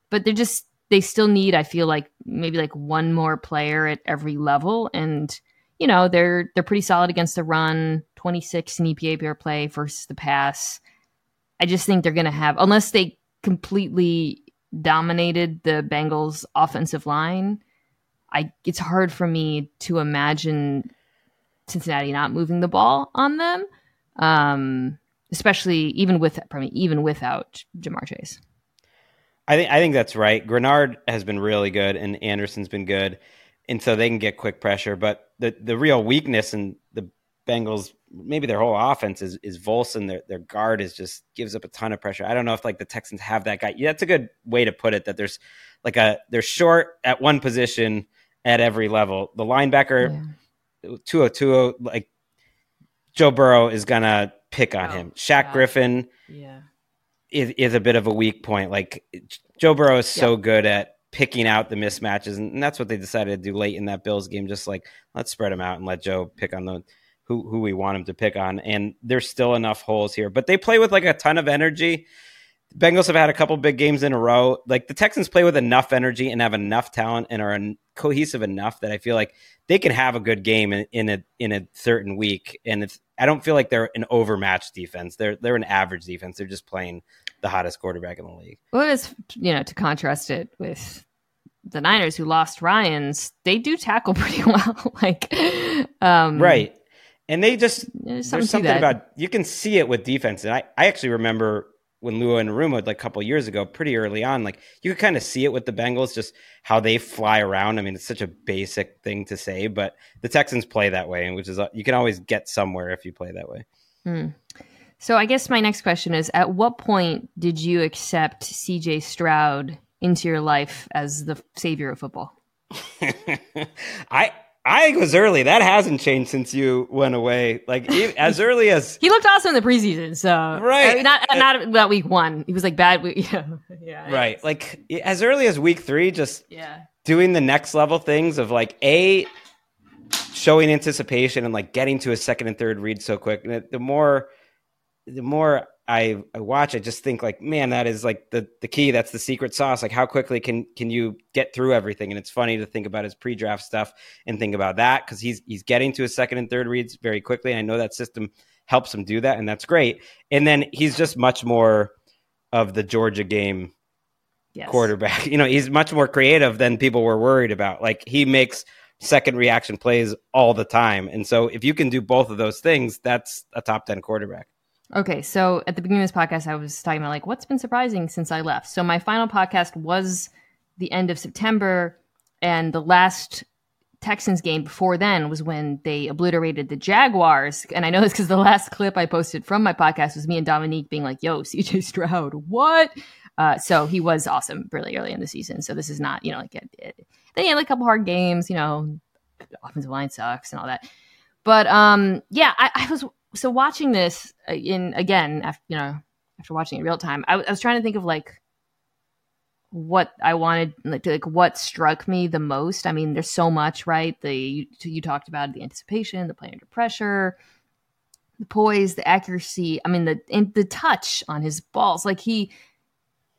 but they're just they still need. I feel like maybe like one more player at every level, and you know they're they're pretty solid against the run. Twenty six in EPA per play versus the pass. I just think they're going to have unless they completely dominated the Bengals offensive line. I it's hard for me to imagine Cincinnati not moving the ball on them, um, especially even with even without Ja'Marr Chase. I think I think that's right. Greenard has been really good, and Anderson's been good, and so they can get quick pressure. But the the real weakness in the Bengals, maybe their whole offense is is Volson. Their their guard is just gives up a ton of pressure. I don't know if like the Texans have that guy. Yeah, that's a good way to put it. That there's like a they're short at one position at every level. The linebacker, two oh two oh, like Joe Burrow is gonna pick on Oh, him. Shaq God. Griffin Yeah. is, is a bit of a weak point. Like Joe Burrow is so good at picking out the mismatches, and that's what they decided to do late in that Bills game. Just like let's spread them out and let Joe pick on the who who we want him to pick on. And there's still enough holes here, but they play with like a ton of energy. Bengals have had a couple big games in a row. Like the Texans play with enough energy and have enough talent and are cohesive enough that I feel like they can have a good game in, in a in a certain week. And it's I don't feel like they're an overmatched defense. They're they're an average defense. They're just playing the hottest quarterback in the league. Well, it's you know to contrast it with the Niners who lost Ryans, they do tackle pretty well. like, um, right and they just There's something, there's something about you can see it with defense and i, I actually remember when Lou Anarumo like a couple years ago pretty early on like you could kind of see it with the bengals just how they fly around i mean it's such a basic thing to say but the texans play that way and which is uh, you can always get somewhere if you play that way Hmm. So I guess my next question is: At what point did you accept C.J. Stroud into your life as the savior of football? i i think it was early that hasn't changed since you went away like as early as He looked awesome in the preseason, so Right. I mean, not not about week one. He was like bad. Week, yeah, yeah, right like as early as week three just yeah. doing the next level things of like a showing anticipation and like getting to a second and third read so quick. And the more the more I, I watch, I just think like, man, that is like the the key. That's the secret sauce. Like, how quickly can can you get through everything? And it's funny to think about his pre-draft stuff and think about that because he's he's getting to his second and third reads very quickly. And I know that system helps him do that, and that's great. And then he's just much more of the Georgia game Yes. quarterback. You know, he's much more creative than people were worried about. Like he makes second reaction plays all the time. And so if you can do both of those things, that's a top 10 quarterback. Okay, so at the beginning of this podcast, I was talking about like what's been surprising since I left. So my final podcast was the end of September, and the last Texans game before then was when they obliterated the Jaguars. And I know this because the last clip I posted from my podcast was me and Dominique being like, "Yo, CJ Stroud, what?" Uh, so he was awesome really early in the season. So this is not, you know, like it, it, then he had like a couple hard games. You know, offensive line sucks and all that. But um, yeah, I, I was so watching this uh, in again after you know after watching it real time. I, I was trying to think of like what I wanted, like, like what struck me the most. I mean, there's so much, right? The you, you talked about the anticipation, the play under pressure, the poise, the accuracy. I mean, the the touch on his balls. Like he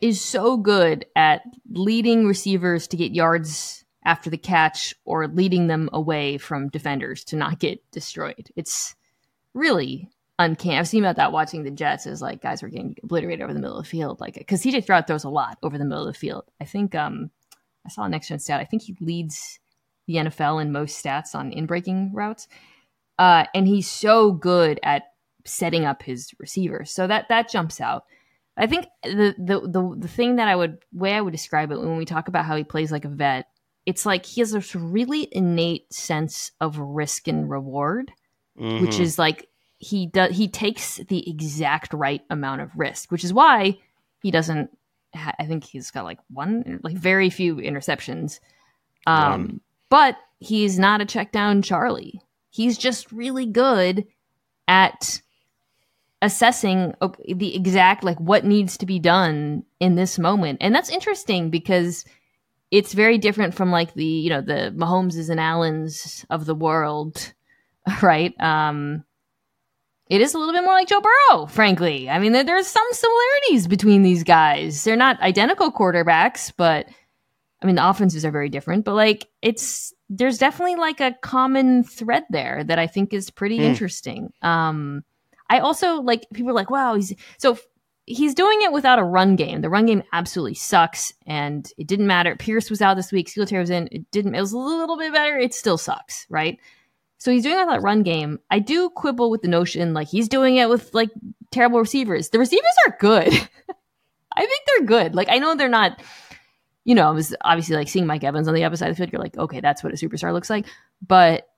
is so good at leading receivers to get yards after the catch or leading them away from defenders to not get destroyed. It's really uncanny. I've seen about that watching the Jets is like guys were getting obliterated over the middle of the field, like because CJ Stroud throws a lot over the middle of the field. I think um I saw next gen stat. I think he leads the NFL in most stats on in breaking routes, uh, and he's so good at setting up his receivers. So that that jumps out. I think the the the the thing that I would way I would describe it when we talk about how he plays like a vet, it's like he has this really innate sense of risk and reward which Mhm. is like he does he takes the exact right amount of risk, which is why he doesn't. Ha- I think he's got like one, like very few interceptions. Um, but he's not a check down Charlie. He's just really good at assessing okay, the exact like what needs to be done in this moment, and that's interesting because it's very different from like the you know the Mahomeses and Allens of the world right? Um, it is a little bit more like Joe Burrow, frankly. I mean, there, there's some similarities between these guys. They're not identical quarterbacks, but I mean, the offenses are very different. But like, it's there's definitely like a common thread there that I think is pretty Hmm. interesting. Um, I also like people are like, wow, he's so he's doing it without a run game. The run game absolutely sucks, and it didn't matter. Pierce was out this week. Singletary was in. It didn't. It was a little bit better. It still sucks, right? So he's doing with that run game. I do quibble with the notion like he's doing it with like terrible receivers. The receivers are good. I think they're good. Like I know they're not. You know, I was obviously like seeing Mike Evans on the other side of the field. You're like, okay, that's what a superstar looks like. But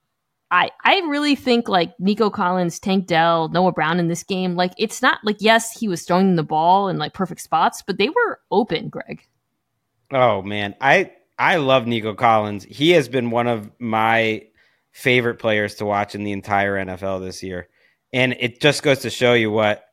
I, I really think like Nico Collins, Tank Dell, Noah Brown in this game, like it's not like yes, he was throwing the ball in like perfect spots, but they were open, Gregg. Oh man, I I love Nico Collins. He has been one of my favorite players to watch in the entire NFL this year. And it just goes to show you what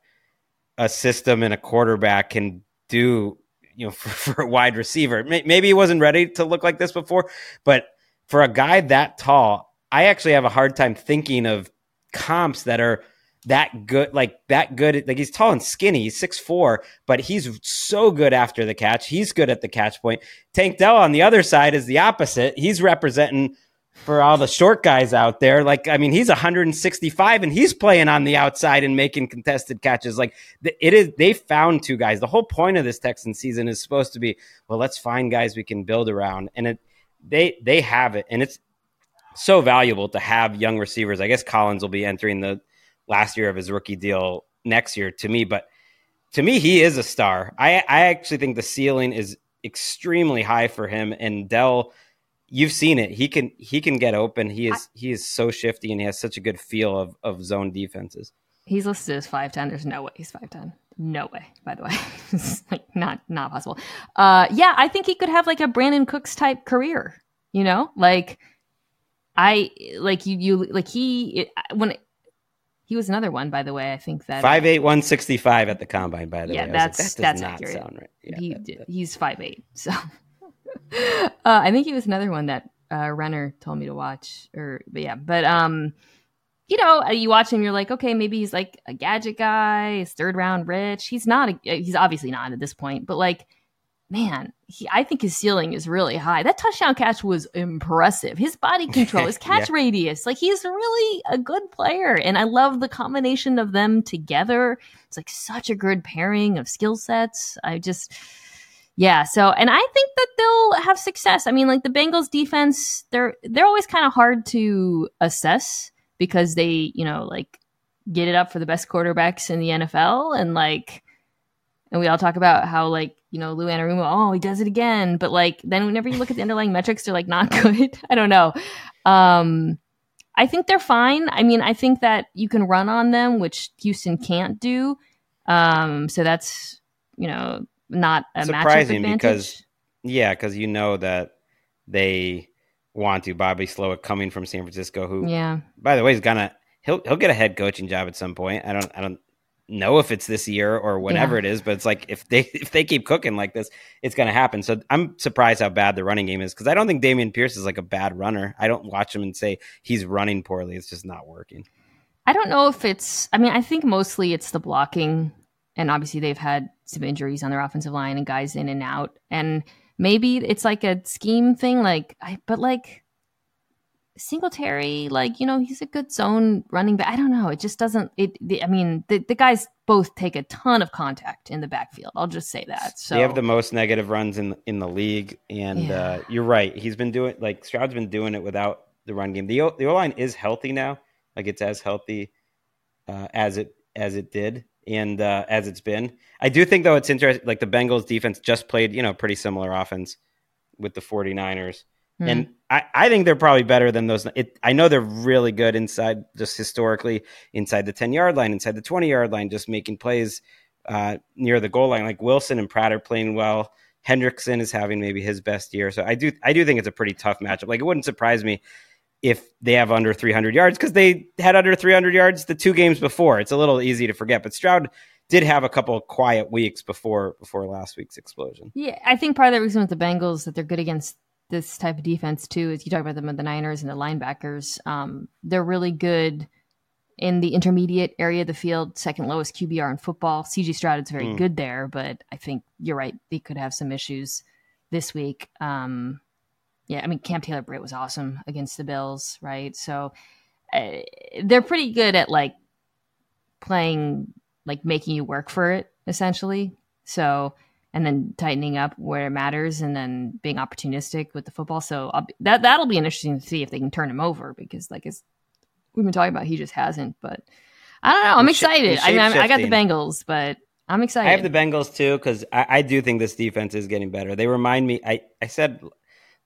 a system and a quarterback can do, you know, for, for a wide receiver. Maybe he wasn't ready to look like this before, but for a guy that tall, I actually have a hard time thinking of comps that are that good, like that good. Like he's tall and skinny, he's six four, but he's so good after the catch. He's good at the catch point. Tank Dell on the other side is the opposite. He's representing for all the short guys out there. Like, I mean, he's 165 and he's playing on the outside and making contested catches. Like, it is, they found two guys. The whole point of this Texan season is supposed to be, well, let's find guys we can build around. And it, they, they have it. And it's so valuable to have young receivers. I guess Collins will be entering the last year of his rookie deal next year to me, but to me, he is a star. I, I actually think the ceiling is extremely high for him. And Dell, you've seen it. He can he can get open. He is I, he is so shifty and he has such a good feel of of zone defenses. He's listed as five ten. There's no way he's five ten. No way. By the way, it's like not not possible. Uh, yeah, I think he could have like a Brandin Cooks type career. You know, like I like you you like he it, when he was another one, by the way. I think that five eight one sixty five at the combine. By the yeah, way, that's like, that that's accurate. Right. Yeah, he, that, that. he's five eight. So uh, I think he was another one that uh, Renner told me to watch. Or but yeah, but um, you know, uh, you watch him, you're like, okay, maybe he's like a gadget guy, he's third round rich. He's not. A, he's obviously not at this point, but like, man, he, I think his ceiling is really high. That touchdown catch was impressive. His body control, his catch yeah. radius, like he's really a good player, and I love the combination of them together. It's like such a good pairing of skill sets. I just yeah, so and I think that they'll have success. I mean, like the Bengals defense, they're they're always kind of hard to assess because they, you know, like get it up for the best quarterbacks in the NFL and like and we all talk about how like, you know, Lou Anarumo, oh, he does it again, but like then whenever you look at the underlying metrics, they're like not good. I don't know. Um I think they're fine. I mean, I think that you can run on them, which Houston can't do. Um so that's, you know, not a surprising because yeah, because you know that they want to. Bobby Slowik coming from San Francisco, who yeah, by the way, is gonna he'll he'll get a head coaching job at some point. I don't I don't know if it's this year or whatever yeah. it is, but it's like if they if they keep cooking like this, it's gonna happen. So I'm surprised how bad the running game is because I don't think Dameon Pierce is like a bad runner. I don't watch him and say he's running poorly. It's just not working. I don't know if it's. I mean, I think mostly it's the blocking and obviously they've had some injuries on their offensive line and guys in and out. And maybe it's like a scheme thing, like I but like Singletary, like you know, he's a good zone running back. I don't know. It just doesn't. It. The, I mean, the, the guys both take a ton of contact in the backfield. I'll just say that. So they have the most negative runs in in the league, and yeah. uh, you're right. He's been doing like Stroud's been doing it without the run game. the The O line is healthy now. Like it's as healthy uh, as it as it did and uh, as it's been. I do think though it's interesting. Like the Bengals defense just played, you know, pretty similar offense with the 49ers. Mm. And I, I think they're probably better than those. It, I know they're really good inside, just historically inside the 10 yard line, inside the 20 yard line, just making plays uh, near the goal line. Like Wilson and Pratt are playing well. Hendrickson is having maybe his best year. So I do I do think it's a pretty tough matchup. Like it wouldn't surprise me if they have under 300 yards because they had under 300 yards the two games before. It's a little easy to forget, but Stroud did have a couple of quiet weeks before before last week's explosion. Yeah, I think part of the reason with the Bengals that they're good against this type of defense too is you talk about them with the Niners and the linebackers. Um, they're really good in the intermediate area of the field, second lowest QBR in football. CJ Stroud is very mm. good there, but I think you're right; they could have some issues this week. Um, yeah, I mean Cam Taylor Britt was awesome against the Bills, right? So uh, they're pretty good at like playing, like making you work for it, essentially. So and then tightening up where it matters, and then being opportunistic with the football. So be, that that'll be interesting to see if they can turn him over because, like, as we've been talking about, he just hasn't. But I don't know. I'm excited. I mean, I got the Bengals, but I'm excited. I have the Bengals too because I, I, do think this defense is getting better. They remind me. I I said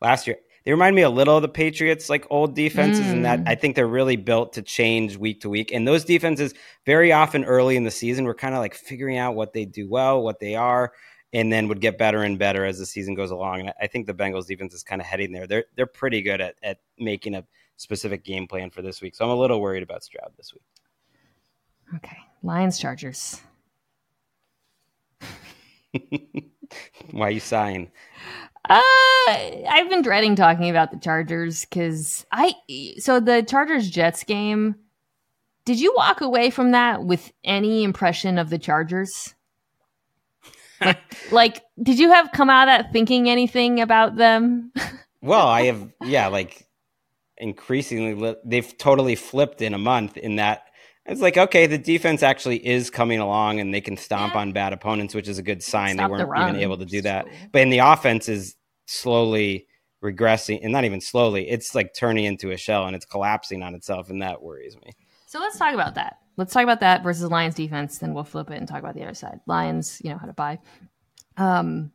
last year. they remind me a little of the Patriots, like old defenses, mm. in that Mm. I think they're really built to change week to week. And those defenses, very often early in the season, were kind of like figuring out what they do well, what they are, and then would get better and better as the season goes along. And I- I think the Bengals defense is kind of heading there. They're they're pretty good at at making a specific game plan for this week. So I'm a little worried about Stroud this week. Okay. Lions Chargers. Why are you sighing? Uh, I've been dreading talking about the Chargers because I. So the Chargers Jets game. Did you walk away from that with any impression of the Chargers? Like, like, did you have come out of that thinking anything about them? Well, I have, yeah, like increasingly, li- they've totally flipped in a month in that it's like, okay, the defense actually is coming along and they can stomp Yeah. on bad opponents, which is a good sign. Stop they weren't even able to do that. But in the offense is slowly regressing and not even slowly, it's like turning into a shell and it's collapsing on itself. And that worries me. So let's talk about that. Let's talk about that versus Lions defense. Then we'll flip it and talk about the other side. Lions, you know how to buy. Um,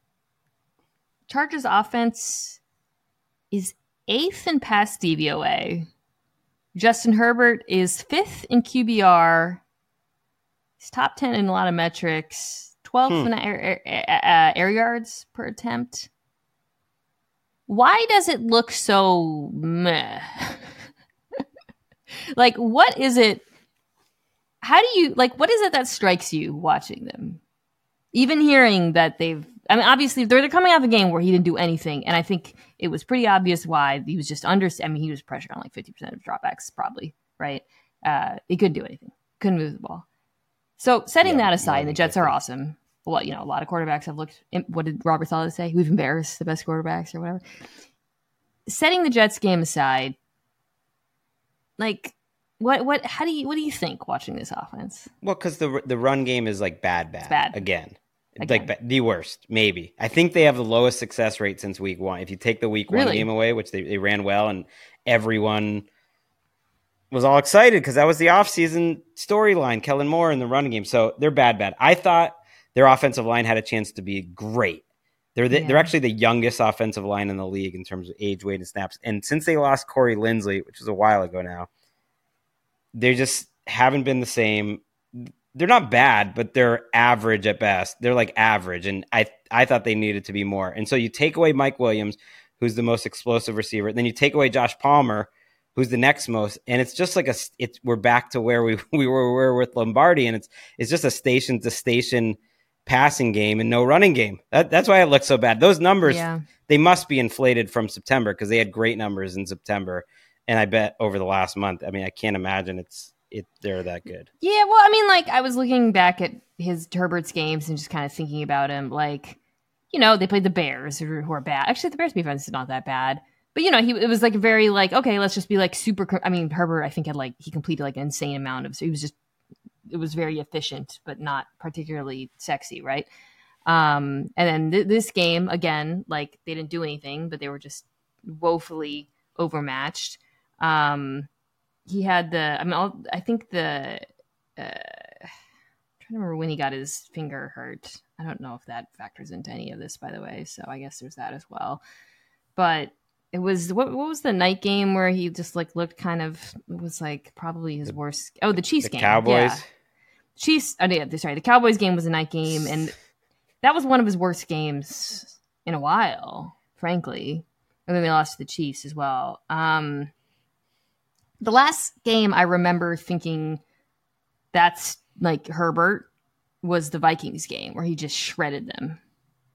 Chargers offense is eighth in pass DVOA. Justin Herbert is fifth in QBR. He's top ten in a lot of metrics. 12 Hmm. in air, air, uh, air yards per attempt. Why does it look so meh? like, what is it? How do you like? What is it that strikes you watching them? Even hearing that they've, I mean, obviously they're, they're coming off a game where he didn't do anything, and I think it was pretty obvious why he was just under. I mean, he was pressured on like fifty percent of dropbacks, probably right. Uh, he couldn't do anything, couldn't move the ball. So setting Yeah, that aside, and the Jets are 50. awesome. Well, you know, a lot of quarterbacks have looked. What did Robert Saleh say? We've embarrassed the best quarterbacks or whatever. Setting the Jets game aside, like what what how do you what do you think watching this offense? Well, because the the run game is like bad, bad, bad. again. Again. Like the worst, maybe. I think they have the lowest success rate since week one. If you take the week one game away, which they, they ran well, and everyone was all excited because that was the offseason storyline, Kellen Moore in the running game. So they're bad, bad. I thought their offensive line had a chance to be great. They're the, they're actually the youngest offensive line in the league in terms of age, weight, and snaps. And since they lost Corey Linsley, which was a while ago now, they just haven't been the same. They're not bad, but they're average at best. They're like average, and I I thought they needed to be more. And so you take away Mike Williams, who's the most explosive receiver, then you take away Josh Palmer, who's the next most, and it's just like a it's we're back to where we we were, were with Lombardi, and it's it's just a station to station passing game and no running game. That, that's why it looks so bad. Those numbers Yeah, they must be inflated from September because they had great numbers in September, and I bet over the last month. I mean, I can't imagine it's it they're that good. yeah. Well, I mean, like I was looking back at his Herbert's games and just kind of thinking about him. Like, you know, they played the Bears, who are bad. Actually, the Bears defense is not that bad. But you know, he it was like very like okay, let's just be like super. I mean, Herbert, I think had like he completed like an insane amount of. So he was just it was very efficient, but not particularly sexy, right? Um, and then th- this game again, like they didn't do anything, but they were just woefully overmatched. Um, he had the. I mean, I'll, I think the. Uh, I'm trying to remember when he got his finger hurt. I don't know if that factors into any of this, by the way. So I guess there's that as well. But it was what what was the night game where he just like looked kind of it was like probably his worst. Oh, the Chiefs The game. Cowboys. Yeah. Chiefs. Oh, yeah, sorry, the Cowboys game was a night game, and that was one of his worst games in a while, frankly. And then they lost to the Chiefs as well. Um, the last game I remember thinking that's like Herbert was the Vikings game where he just shredded them.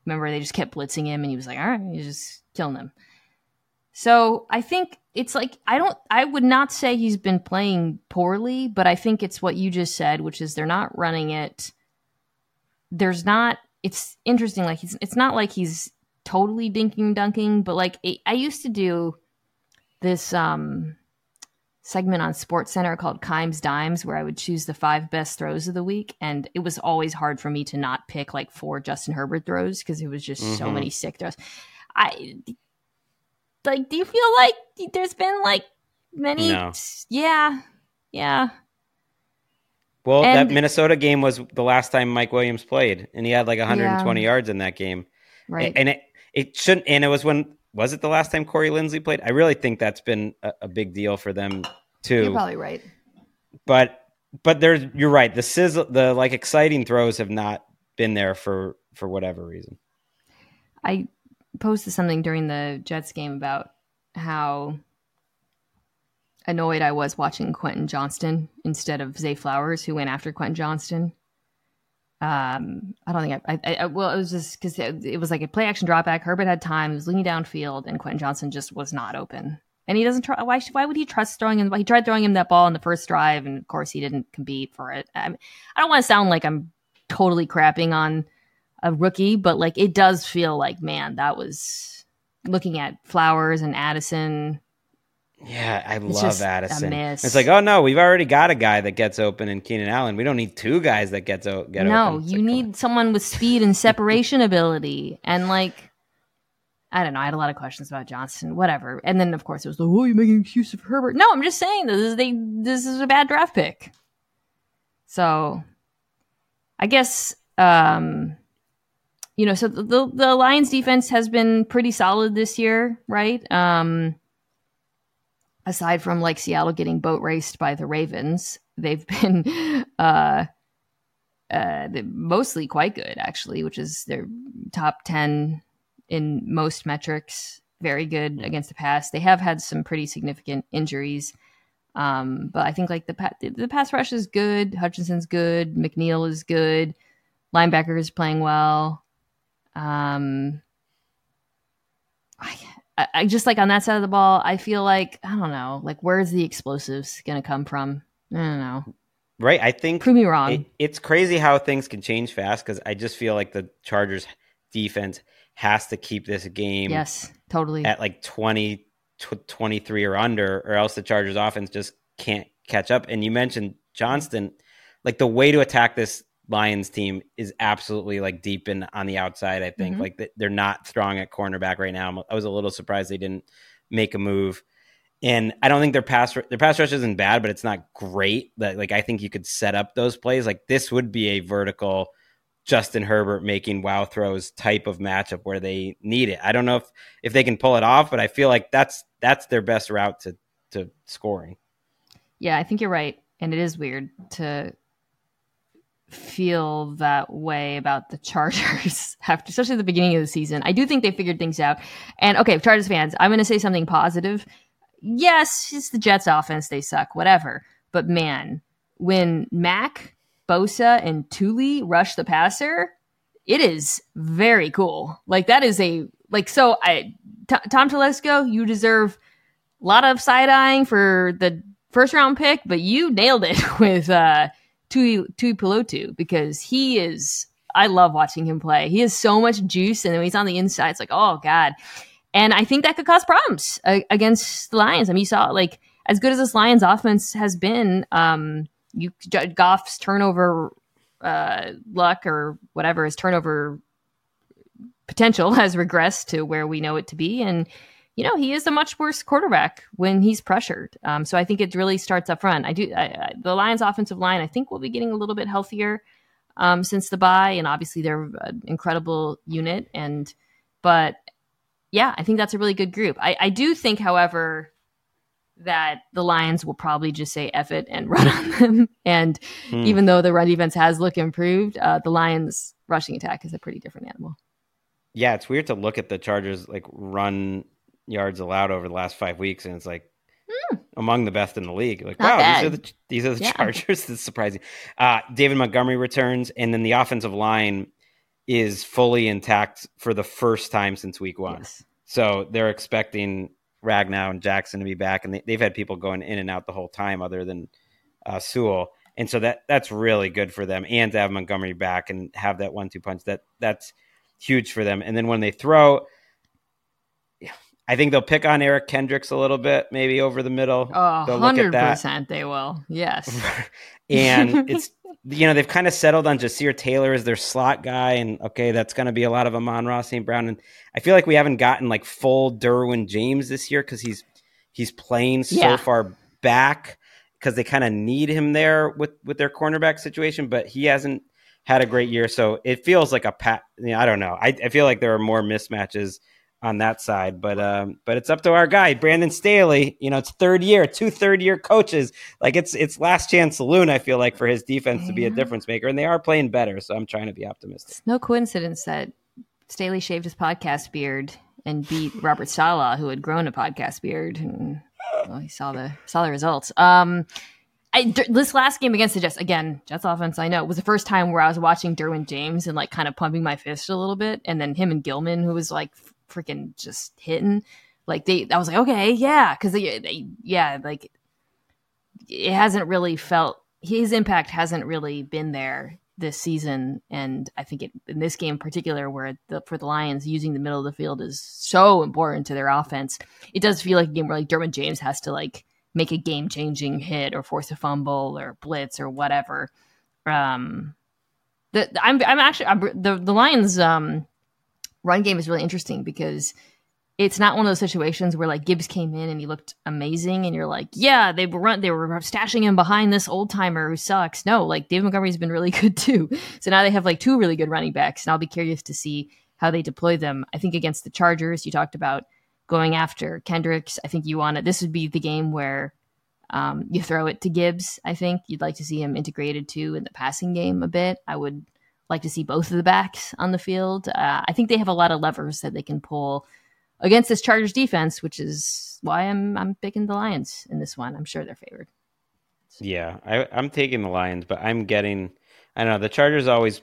Remember, they just kept blitzing him, and he was like, "All right, he's just killing them." So I think it's like I don't I would not say he's been playing poorly, but I think it's what you just said, which is they're not running it. There's not it's interesting like he's it's not like he's totally dinking dunking, but like it, I used to do this um segment on Sports Center called Kimes Dimes where I would choose the five best throws of the week and it was always hard for me to not pick like four Justin Herbert throws because it was just so Mhm. many sick throws. I like do you feel like there's been like many No. yeah yeah Well, that Minnesota game was the last time Mike Williams played, and he had like 120 yards in that game. right And it it shouldn't. And it was when was it the last time Corey Linsley played? I really think that's been a, a big deal for them too. You're probably right. But but there's you're right. The sizzle, the like exciting throws have not been there for for whatever reason. I posted something during the Jets game about how annoyed I was watching Quentin Johnston instead of Zay Flowers, who went after Quentin Johnston. Um, I don't think I, I, I well, it was just because it, it, was like a play action drop back. Herbert had time, he was leaning downfield, and Quentin Johnston just was not open. And he doesn't try. Why? Why would he trust throwing him? He tried throwing him that ball in the first drive, and of course he didn't compete for it. I, I don't want to sound like I'm totally crapping on a rookie, but like it does feel like, man, that was looking at Flowers and Addison yeah, I it's love Addison. It's like, oh no, we've already got a guy that gets open in Keenan Allen. We don't need two guys that gets o- get no, open. No, you need someone with speed and separation ability. And like, I don't know. I had a lot of questions about Johnston. Whatever. And then of course it was like, oh, you're making excuse of Herbert. No, I'm just saying this is they. This is a bad draft pick. So, I guess um, you know. So the the Lions defense has been pretty solid this year, right? Um aside from like Seattle getting boat raced by the Ravens, they've been uh, uh, mostly quite good, actually, which is their top 10 in most metrics. Very good against the pass. They have had some pretty significant injuries. Um, but I think like the, the pass rush is good. Hutchinson's good. McNeill is good. Linebacker is playing well. Um, I, I, just like on that side of the ball, I feel like I don't know, like where's the explosives going to come from? I don't know. Right, I think prove me wrong. It, it's crazy how things can change fast because I just feel like the Chargers defense has to keep this game. Yes, totally at like 20, 23 or under, or else the Chargers offense just can't catch up. And you mentioned Johnston, like the way to attack this Lions team is absolutely like deep in on the outside. I think mm-hmm. like they're not strong at cornerback right now. I was a little surprised they didn't make a move. And I don't think their pass their pass rush isn't bad, but it's not great. Like I think you could set up those plays. Like this would be a vertical Justin Herbert making wow throws type of matchup where they need it. I don't know if if they can pull it off, but I feel like that's that's their best route to to scoring. Yeah, I think you're right, and it is weird to feel that way about the Chargers after, especially the beginning of the season. I do think they figured things out. And okay, Chargers fans, I'm going to say something positive. Yes, it's the Jets offense. They suck, whatever. But man, when Mack, Bosa, and Tuli rush the passer, it is very cool. Like that is a, like, so I, T- Tom Telesco, you deserve a lot of side eyeing for the first round pick, but you nailed it with, uh, Tuli Tuipulotu because he is. I love watching him play. He has so much juice, and when he's on the inside, it's like, oh god. And I think that could cause problems uh, against the Lions. I mean, you saw like as good as this Lions offense has been, um, you Goff's turnover uh, luck or whatever his turnover potential has regressed to where we know it to be, and you know, he is a much worse quarterback when he's pressured. Um, so I think it really starts up front. I do I, I, the Lions' offensive line. I think will be getting a little bit healthier um, since the bye, and obviously they're an incredible unit. And but yeah, I think that's a really good group. I, I do think, however, that the Lions will probably just say F it and run on them. And hmm. even though the run defense has looked improved, uh, the Lions rushing attack is a pretty different animal. Yeah, it's weird to look at the Chargers like run yards allowed over the last five weeks, and it's like mm. among the best in the league. Like, Not wow, bad. these are the these are the yeah. Chargers. That's surprising. Uh, David Montgomery returns, and then the offensive line is fully intact for the first time since week one. Yes. So they're expecting Ragnow and Jackson to be back, and they, have had people going in and out the whole time, other than uh, Sewell. And so that that's really good for them, and to have Montgomery back and have that one-two punch. That that's huge for them. And then when they throw, I think they'll pick on Eric Kendricks a little bit, maybe over the middle. hundred percent, they will. Yes, and it's you know they've kind of settled on Ja'Sir Taylor as their slot guy, and okay, that's going to be a lot of Amon-Ra St. Brown, and I feel like we haven't gotten like full Derwin James this year because he's he's playing so yeah. far back because they kind of need him there with with their cornerback situation, but he hasn't had a great year, so it feels like a pat. You know, I don't know. I, I feel like there are more mismatches on that side. But um, but it's up to our guy Brandon Staley. You know, it's third year, two third year coaches. Like it's it's last chance saloon. I feel like for his defense to be a difference maker, and they are playing better. So I'm trying to be optimistic. It's no coincidence that Staley shaved his podcast beard and beat Robert Saleh, who had grown a podcast beard, and well, he saw the saw the results. Um, I, this last game against the Jets, again, Jets offense, I know, was the first time where I was watching Derwin James and like kind of pumping my fist a little bit. And then him and Gilman, who was like freaking just hitting, like they, I was like, okay, yeah. Cause they, they, yeah, like it hasn't really felt, his impact hasn't really been there this season. And I think it, in this game in particular, where the, for the Lions, using the middle of the field is so important to their offense, it does feel like a game where like Derwin James has to like, make a game changing hit or force a fumble or blitz or whatever. Um, the, I'm I'm actually I'm, the the Lions um run game is really interesting because it's not one of those situations where like Gibbs came in and he looked amazing and you're like, yeah, they were run they were stashing him behind this old timer who sucks. No, like Dave Montgomery's been really good too. So now they have like two really good running backs, and I'll be curious to see how they deploy them. I think against the Chargers, you talked about going after Kendricks. I think you want it. This would be the game where um, you throw it to Gibbs. I think you'd like to see him integrated too in the passing game a bit. I would like to see both of the backs on the field. Uh, I think they have a lot of levers that they can pull against this Chargers defense, which is why I'm I'm picking the Lions in this one. I'm sure they're favored. Yeah, I, I'm taking the Lions, but I'm getting. I don't know the Chargers always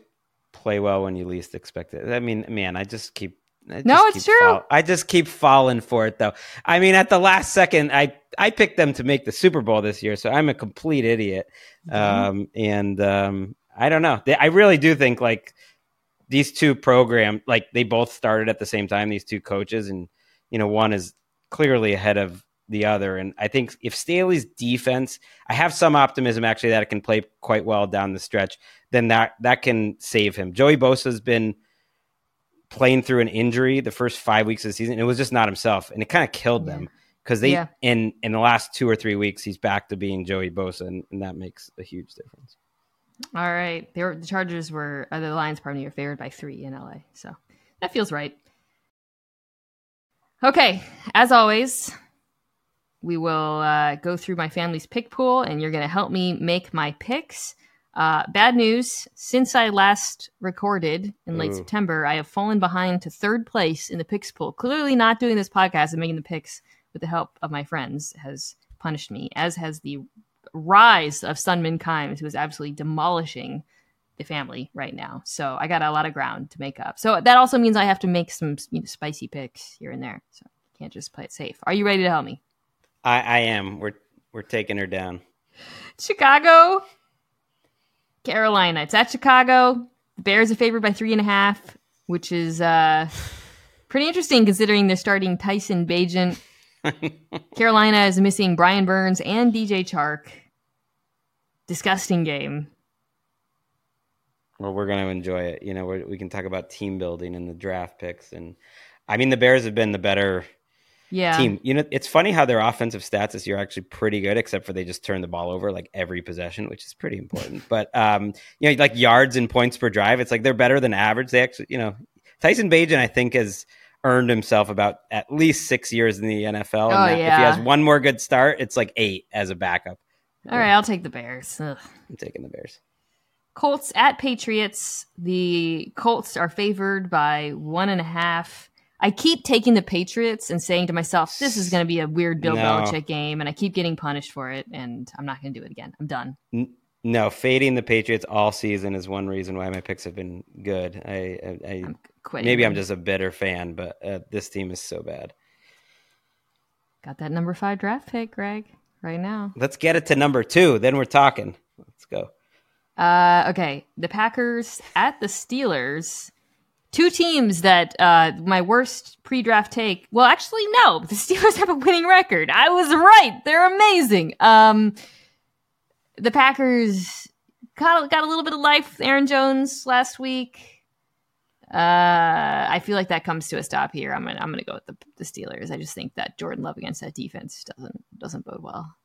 play well when you least expect it. I mean, man, I just keep no, it's true. Fall, I just keep falling for it though. I mean, at the last second, I I picked them to make the Super Bowl this year, so I'm a complete idiot. Mm-hmm. Um, and um, I don't know. They, I really do think like these two program, like they both started at the same time. These two coaches, and you know, one is clearly ahead of the other. And I think if Staley's defense, I have some optimism actually that it can play quite well down the stretch. Then that that can save him. Joey Bosa has been playing through an injury the first five weeks of the season. It was just not himself, and it kind of killed them because they yeah. in in the last two or three weeks he's back to being Joey Bosa, and, and that makes a huge difference. All right, they were, the Chargers were uh, the Lions. Pardon me, are favored by three in LA, so that feels right. Okay, as always, we will uh, go through my family's pick pool, and you're going to help me make my picks. Uh, bad news. Since I last recorded in late. September, I have fallen behind to third place in the picks pool. Clearly, not doing this podcast and making the picks with the help of my friends has punished me, as has the rise of Sunmin Kimes, who is absolutely demolishing the family right now. So I got a lot of ground to make up. So that also means I have to make some you know, spicy picks here and there. So I can't just play it safe. Are you ready to help me? I, I am. We're we're taking her down. Chicago Carolina. It's at Chicago. The Bears are favored by three and a half, which is uh, pretty interesting considering they're starting Tyson Bagent. Carolina is missing Brian Burns and DJ Chark. Disgusting game. Well, we're going to enjoy it. You know, we can talk about team building and the draft picks. And I mean, the Bears have been the better yeah. team. You know, it's funny how their offensive stats this year are actually pretty good, except for they just turn the ball over like every possession, which is pretty important. but um, you know, like yards and points per drive, it's like they're better than average. They actually, you know, Tyson Bagent, I think, has earned himself about at least six years in the NFL. Oh, and yeah. if he has one more good start, it's like eight as a backup. All right, I'll take the Bears. Ugh. I'm taking the Bears. Colts at Patriots. The Colts are favored by one and a half. I keep taking the Patriots and saying to myself, this is going to be a weird Bill no. Belichick game, and I keep getting punished for it, and I'm not going to do it again. I'm done. No, fading the Patriots all season is one reason why my picks have been good. I, I, I I'm maybe I'm just a bitter fan, but uh, this team is so bad. Got that number five draft pick, Greg, right now. Let's get it to number two. Then we're talking. Let's go. Uh, okay, the Packers at the Steelers two teams that uh, my worst pre-draft take. Well, actually, no. The Steelers have a winning record. I was right. They're amazing. Um, the Packers got got a little bit of life Aaron Jones last week. Uh, I feel like that comes to a stop here. I'm gonna I'm gonna go with the, the Steelers. I just think that Jordan Love against that defense doesn't doesn't bode well.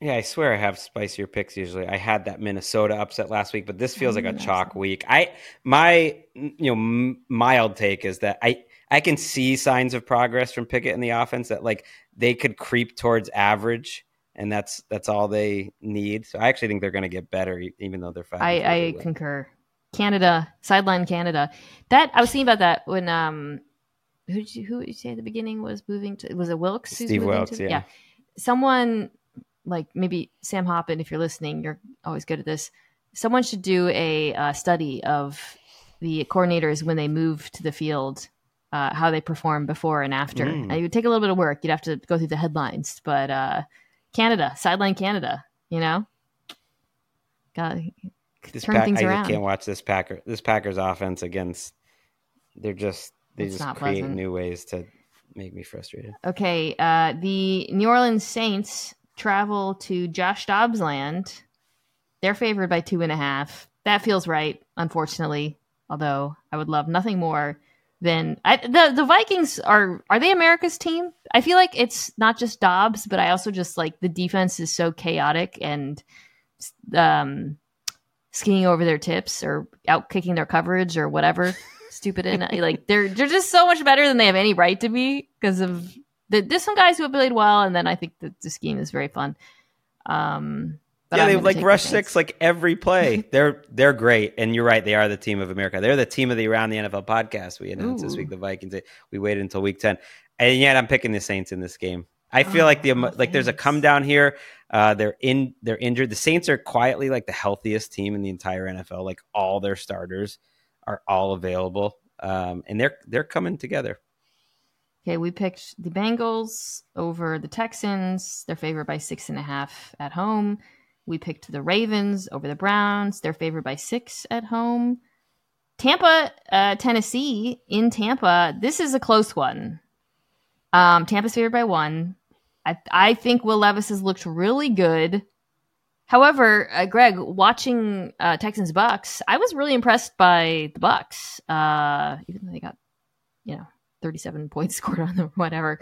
Yeah, I swear I have spicier picks usually. I had that Minnesota upset last week, but this feels like a chalk week. I my you know m- mild take is that I I can see signs of progress from Pickett in the offense that like they could creep towards average, and that's that's all they need. So I actually think they're going to get better, even though they're five. I, I concur. Canada sideline Canada. That I was thinking about that when um who did you who did you say at the beginning was moving to was it Wilks? Steve Wilks, to, yeah. yeah. Someone like maybe Sam Hoppen, if you're listening, you're always good at this. Someone should do a uh, study of the coordinators when they move to the field, uh, how they perform before and after. Mm. it would take a little bit of work. You'd have to go through the headlines, but uh, Canada, sideline Canada, you know, got this turn Pack- things I around. can't watch this Packer this Packers offense against. They're just they It's just create pleasant. new ways to make me frustrated. Okay, uh, the New Orleans Saints travel to Josh Dobbs land. They're favored by two and a half. That feels right, unfortunately. Although I would love nothing more than I, the the Vikings are. Are they America's team? I feel like it's not just Dobbs, but I also just like the defense is so chaotic and um, skiing over their tips or out kicking their coverage or whatever stupid and like they're they're just so much better than they have any right to be because of the, there's some guys who have played well and then I think that the scheme is very fun. Um, yeah, I'm they like rush six like every play. they're they're great, and you're right. They are the team of America. They're the team of the Around the NFL podcast we announced this week. The Vikings. We waited until week ten, and yet I'm picking the Saints in this game. I feel Oh, like the emo- like there's a come down here. Uh, they're in. They're injured. The Saints are quietly like the healthiest team in the entire NFL. Like all their starters are all available, um, and they're they're coming together. Okay, we picked the Bengals over the Texans. They're favored by six and a half at home. We picked the Ravens over the Browns. They're favored by six at home. Tampa, uh, Tennessee in Tampa. This is a close one. Um, Tampa's favored by one. I I think Will Levis has looked really good. However, uh, Greg, watching uh, Texans Bucks, I was really impressed by the Bucks. Uh, even though they got, you know, 37 points scored on them, whatever.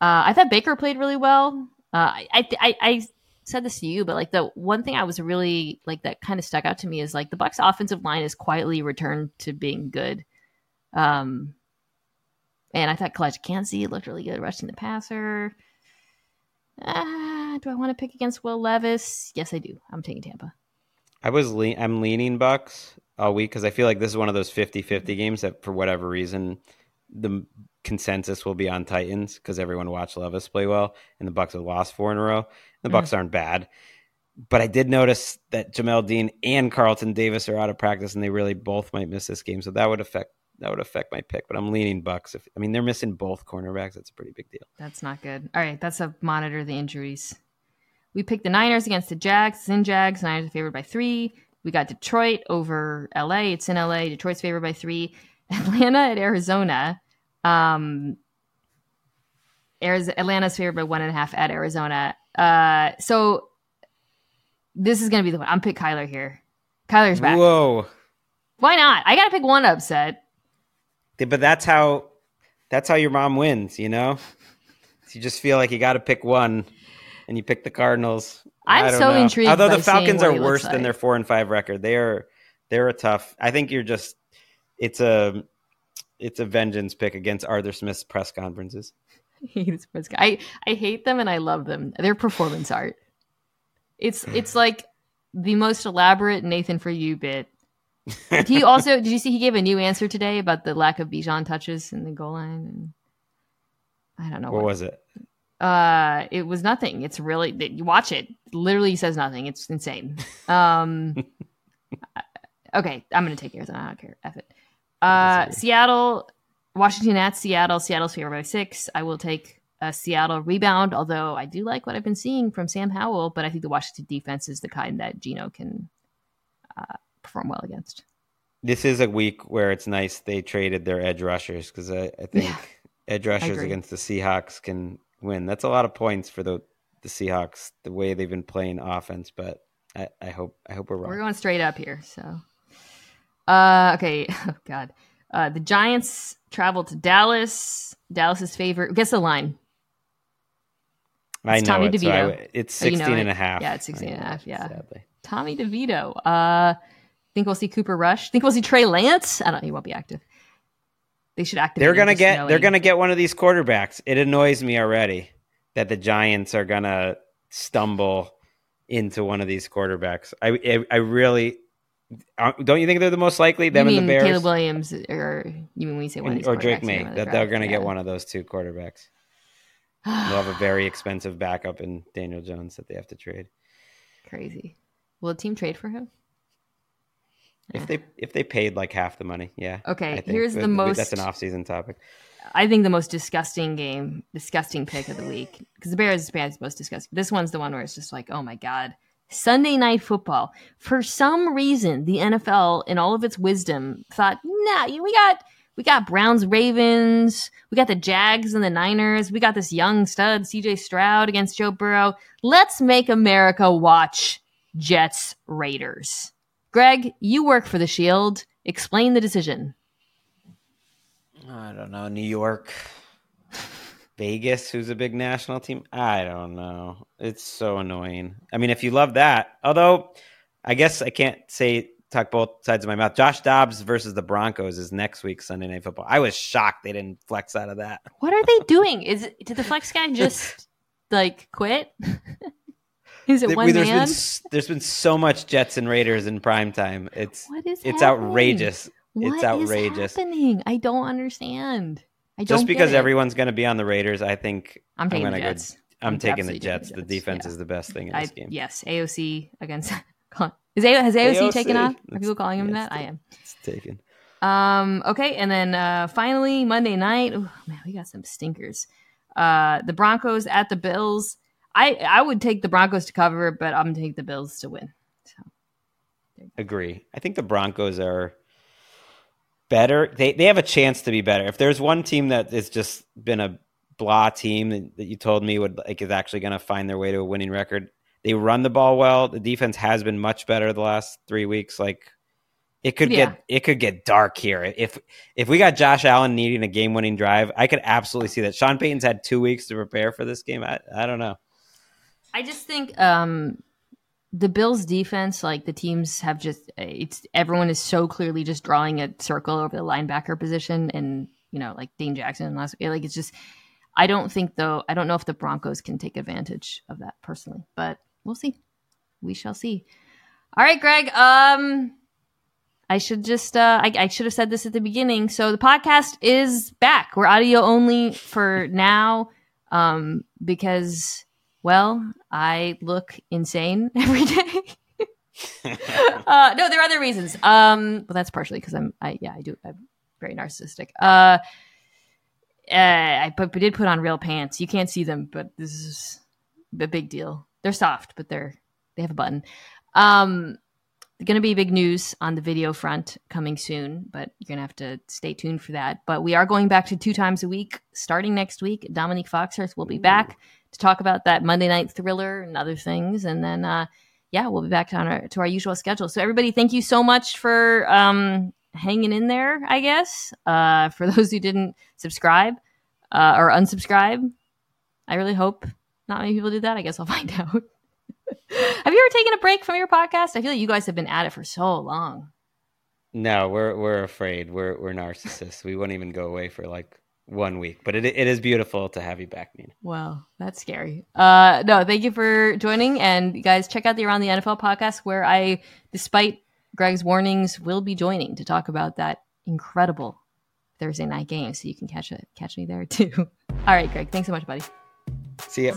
Uh, I thought Baker played really well. Uh, I, I, I said this to you, but like the one thing I was really like that kind of stuck out to me is like the Bucks offensive line has quietly returned to being good. Um, and I thought Calijah Kancey looked really good rushing the passer. Ah, do I want to pick against Will Levis? Yes, I do. I'm taking Tampa. I was le- I'm leaning Bucks all week because I feel like this is one of those 50-50 games that for whatever reason the consensus will be on Titans because everyone watched Levis play well and the Bucks have lost four in a row. The Mm. Bucks aren't bad. But I did notice that Jamel Dean and Carlton Davis are out of practice and they really both might miss this game. So that would affect that would affect my pick. But I'm leaning Bucks. If I mean they're missing both cornerbacks, that's a pretty big deal. That's not good. All right, that's a monitor the injuries. We picked the Niners against the Jags. It's in Jags. Niners are favored by three. We got Detroit over LA. It's in LA. Detroit's favored by three. Atlanta at Arizona. Um, Ariz- Atlanta's favored by one and a half at Arizona. Uh, so this is going to be the one. I'm pick Kyler here. Kyler's back. Whoa. Why not? I got to pick one upset. But that's how that's how your mom wins, you know? You just feel like you got to pick one and you pick the Cardinals. I'm so know. intrigued Although the Falcons are worse looks than their 4 and 5 record. They are they're a tough. I think you're just it's a it's a vengeance pick against Arthur Smith's press conferences. hate the sports guy. I, I hate them and I love them. They're performance art. It's it's like the most elaborate Nathan for you bit. He also did you see he gave a new answer today about the lack of Bijan touches in the goal line and I don't know What was it? uh it was nothing. It's really you watch it. Literally says nothing. It's insane. Um okay, I'm gonna take Arizona. I don't care. F it. Uh Seattle, Washington at Seattle. Seattle's favored by six. I will take a Seattle rebound, although I do like what I've been seeing from Sam Howell, but I think the Washington defense is the kind that Geno can uh, perform well against. This is a week where it's nice they traded their edge rushers because I, I think Yeah, edge rushers against the Seahawks can win. That's a lot of points for the the Seahawks the way they've been playing offense. But I, I hope I hope we're wrong. We're going straight up here. So, uh, okay. Oh God. Uh, the Giants travel to Dallas. Dallas's favorite. Guess the line. I It's know Tommy it. So I DeVito. it's Oh, you know 16 and it. a half. Yeah, it's 16 I and a half, yeah. Sadly. Tommy DeVito. Uh, think we'll see Cooper Rush. Think we'll see Trey Lance. I don't. Know, he won't be active. They should activate. They're gonna get. They're gonna get one of these quarterbacks. It annoys me already that the Giants are gonna stumble into one of these quarterbacks. I I, I really uh, don't. You think they're the most likely? You Them and the Bears, Caleb Williams, or you mean when you say one of And- these or Drake Maye? That the they're gonna get one of those two quarterbacks. They'll have a very expensive backup in Daniel Jones that they have to trade. crazy. Will a team trade for him? If they if they paid like half the money, yeah. Okay, here's the most- That's an off season topic. I think the most disgusting game, disgusting pick of the week because the Bears is most disgusting. This one's the one where it's just like, oh my god, Sunday night football. For some reason, the NFL, in all of its wisdom, thought, nah, we got we got Browns, Ravens, we got the Jags and the Niners, we got this young stud C.J. Stroud against Joe Burrow. Let's make America watch Jets Raiders. Greg, you work for the Shield. Explain the decision. I don't know. New York, Vegas, who's a big national team. I don't know. It's so annoying. I mean, if you love that, although I guess I can't say talk both sides of my mouth. Josh Dobbs versus the Broncos is next week Sunday Night Football. I was shocked they didn't flex out of that. What are they doing? Is did the flex guy just like quit? Is it there, one there's man? Been, there's been so much Jets and Raiders in prime time. It's What is it's happening? outrageous. What it's is outrageous. happening? I don't understand. I don't Just because everyone's going to be on the Raiders, I think I'm taking gonna the go- Jets. I'm, I'm taking the Jets. the defense yeah. is the best thing in I, this game. yes, AOC against. Is A, has AOC, taken off? Are people calling him yeah, that? I am. It's taken. Um, okay, and then uh, finally Monday night. Oh man, we got some stinkers. Uh, the Broncos at the Bills. I I would take the Broncos to cover, but I'm gonna take the Bills to win. So Agree. I think the Broncos are better. They they have a chance to be better. If there's one team that has just been a blah team that, that you told me would like is actually going to find their way to a winning record, they run the ball well. The defense has been much better the last three weeks. Like it could Yeah. get it could get dark here. If if we got Josh Allen needing a game winning drive, I could absolutely see that. Sean Payton's had two weeks to prepare for this game. I I don't know. I just think um the Bills defense, like the teams have just it's everyone is so clearly just drawing a circle over the linebacker position and you know, like Dane Jackson last like it's just I don't think though I don't know if the Broncos can take advantage of that personally, but we'll see. We shall see. All right, Greg. Um I should just uh I, I should have said this at the beginning. So the podcast is back. We're audio only for now. Um because well, I look insane every day. uh, no, there are other reasons. Um, well, that's partially because I'm, I yeah, I do. I'm very narcissistic. Uh, uh, I put, did put on real pants. You can't see them, but this is a big deal. They're soft, but they're they have a button. Um, going to be big news on the video front coming soon, but you're going to have to stay tuned for that. But we are going back to two times a week starting next week. Domonique Foxworth will be back to talk about that Monday night thriller and other things. And then, uh, yeah, we'll be back on our, to our usual schedule. So everybody, thank you so much for um, hanging in there. I guess uh, for those who didn't subscribe uh, or unsubscribe, I really hope not many people did that. I guess I'll find out. have you ever taken a break from your podcast? I feel like you guys have been at it for so long. No, we're we're afraid. We're we're narcissists. we won't even go away for like one week. But it it is beautiful to have you back, Mina. Well, that's scary. Uh, no, thank you for joining. And you guys check out the Around the NFL podcast where I, despite Greg's warnings, will be joining to talk about that incredible Thursday night game. So you can catch it, catch me there too. All right, Greg. Thanks so much, buddy. See ya.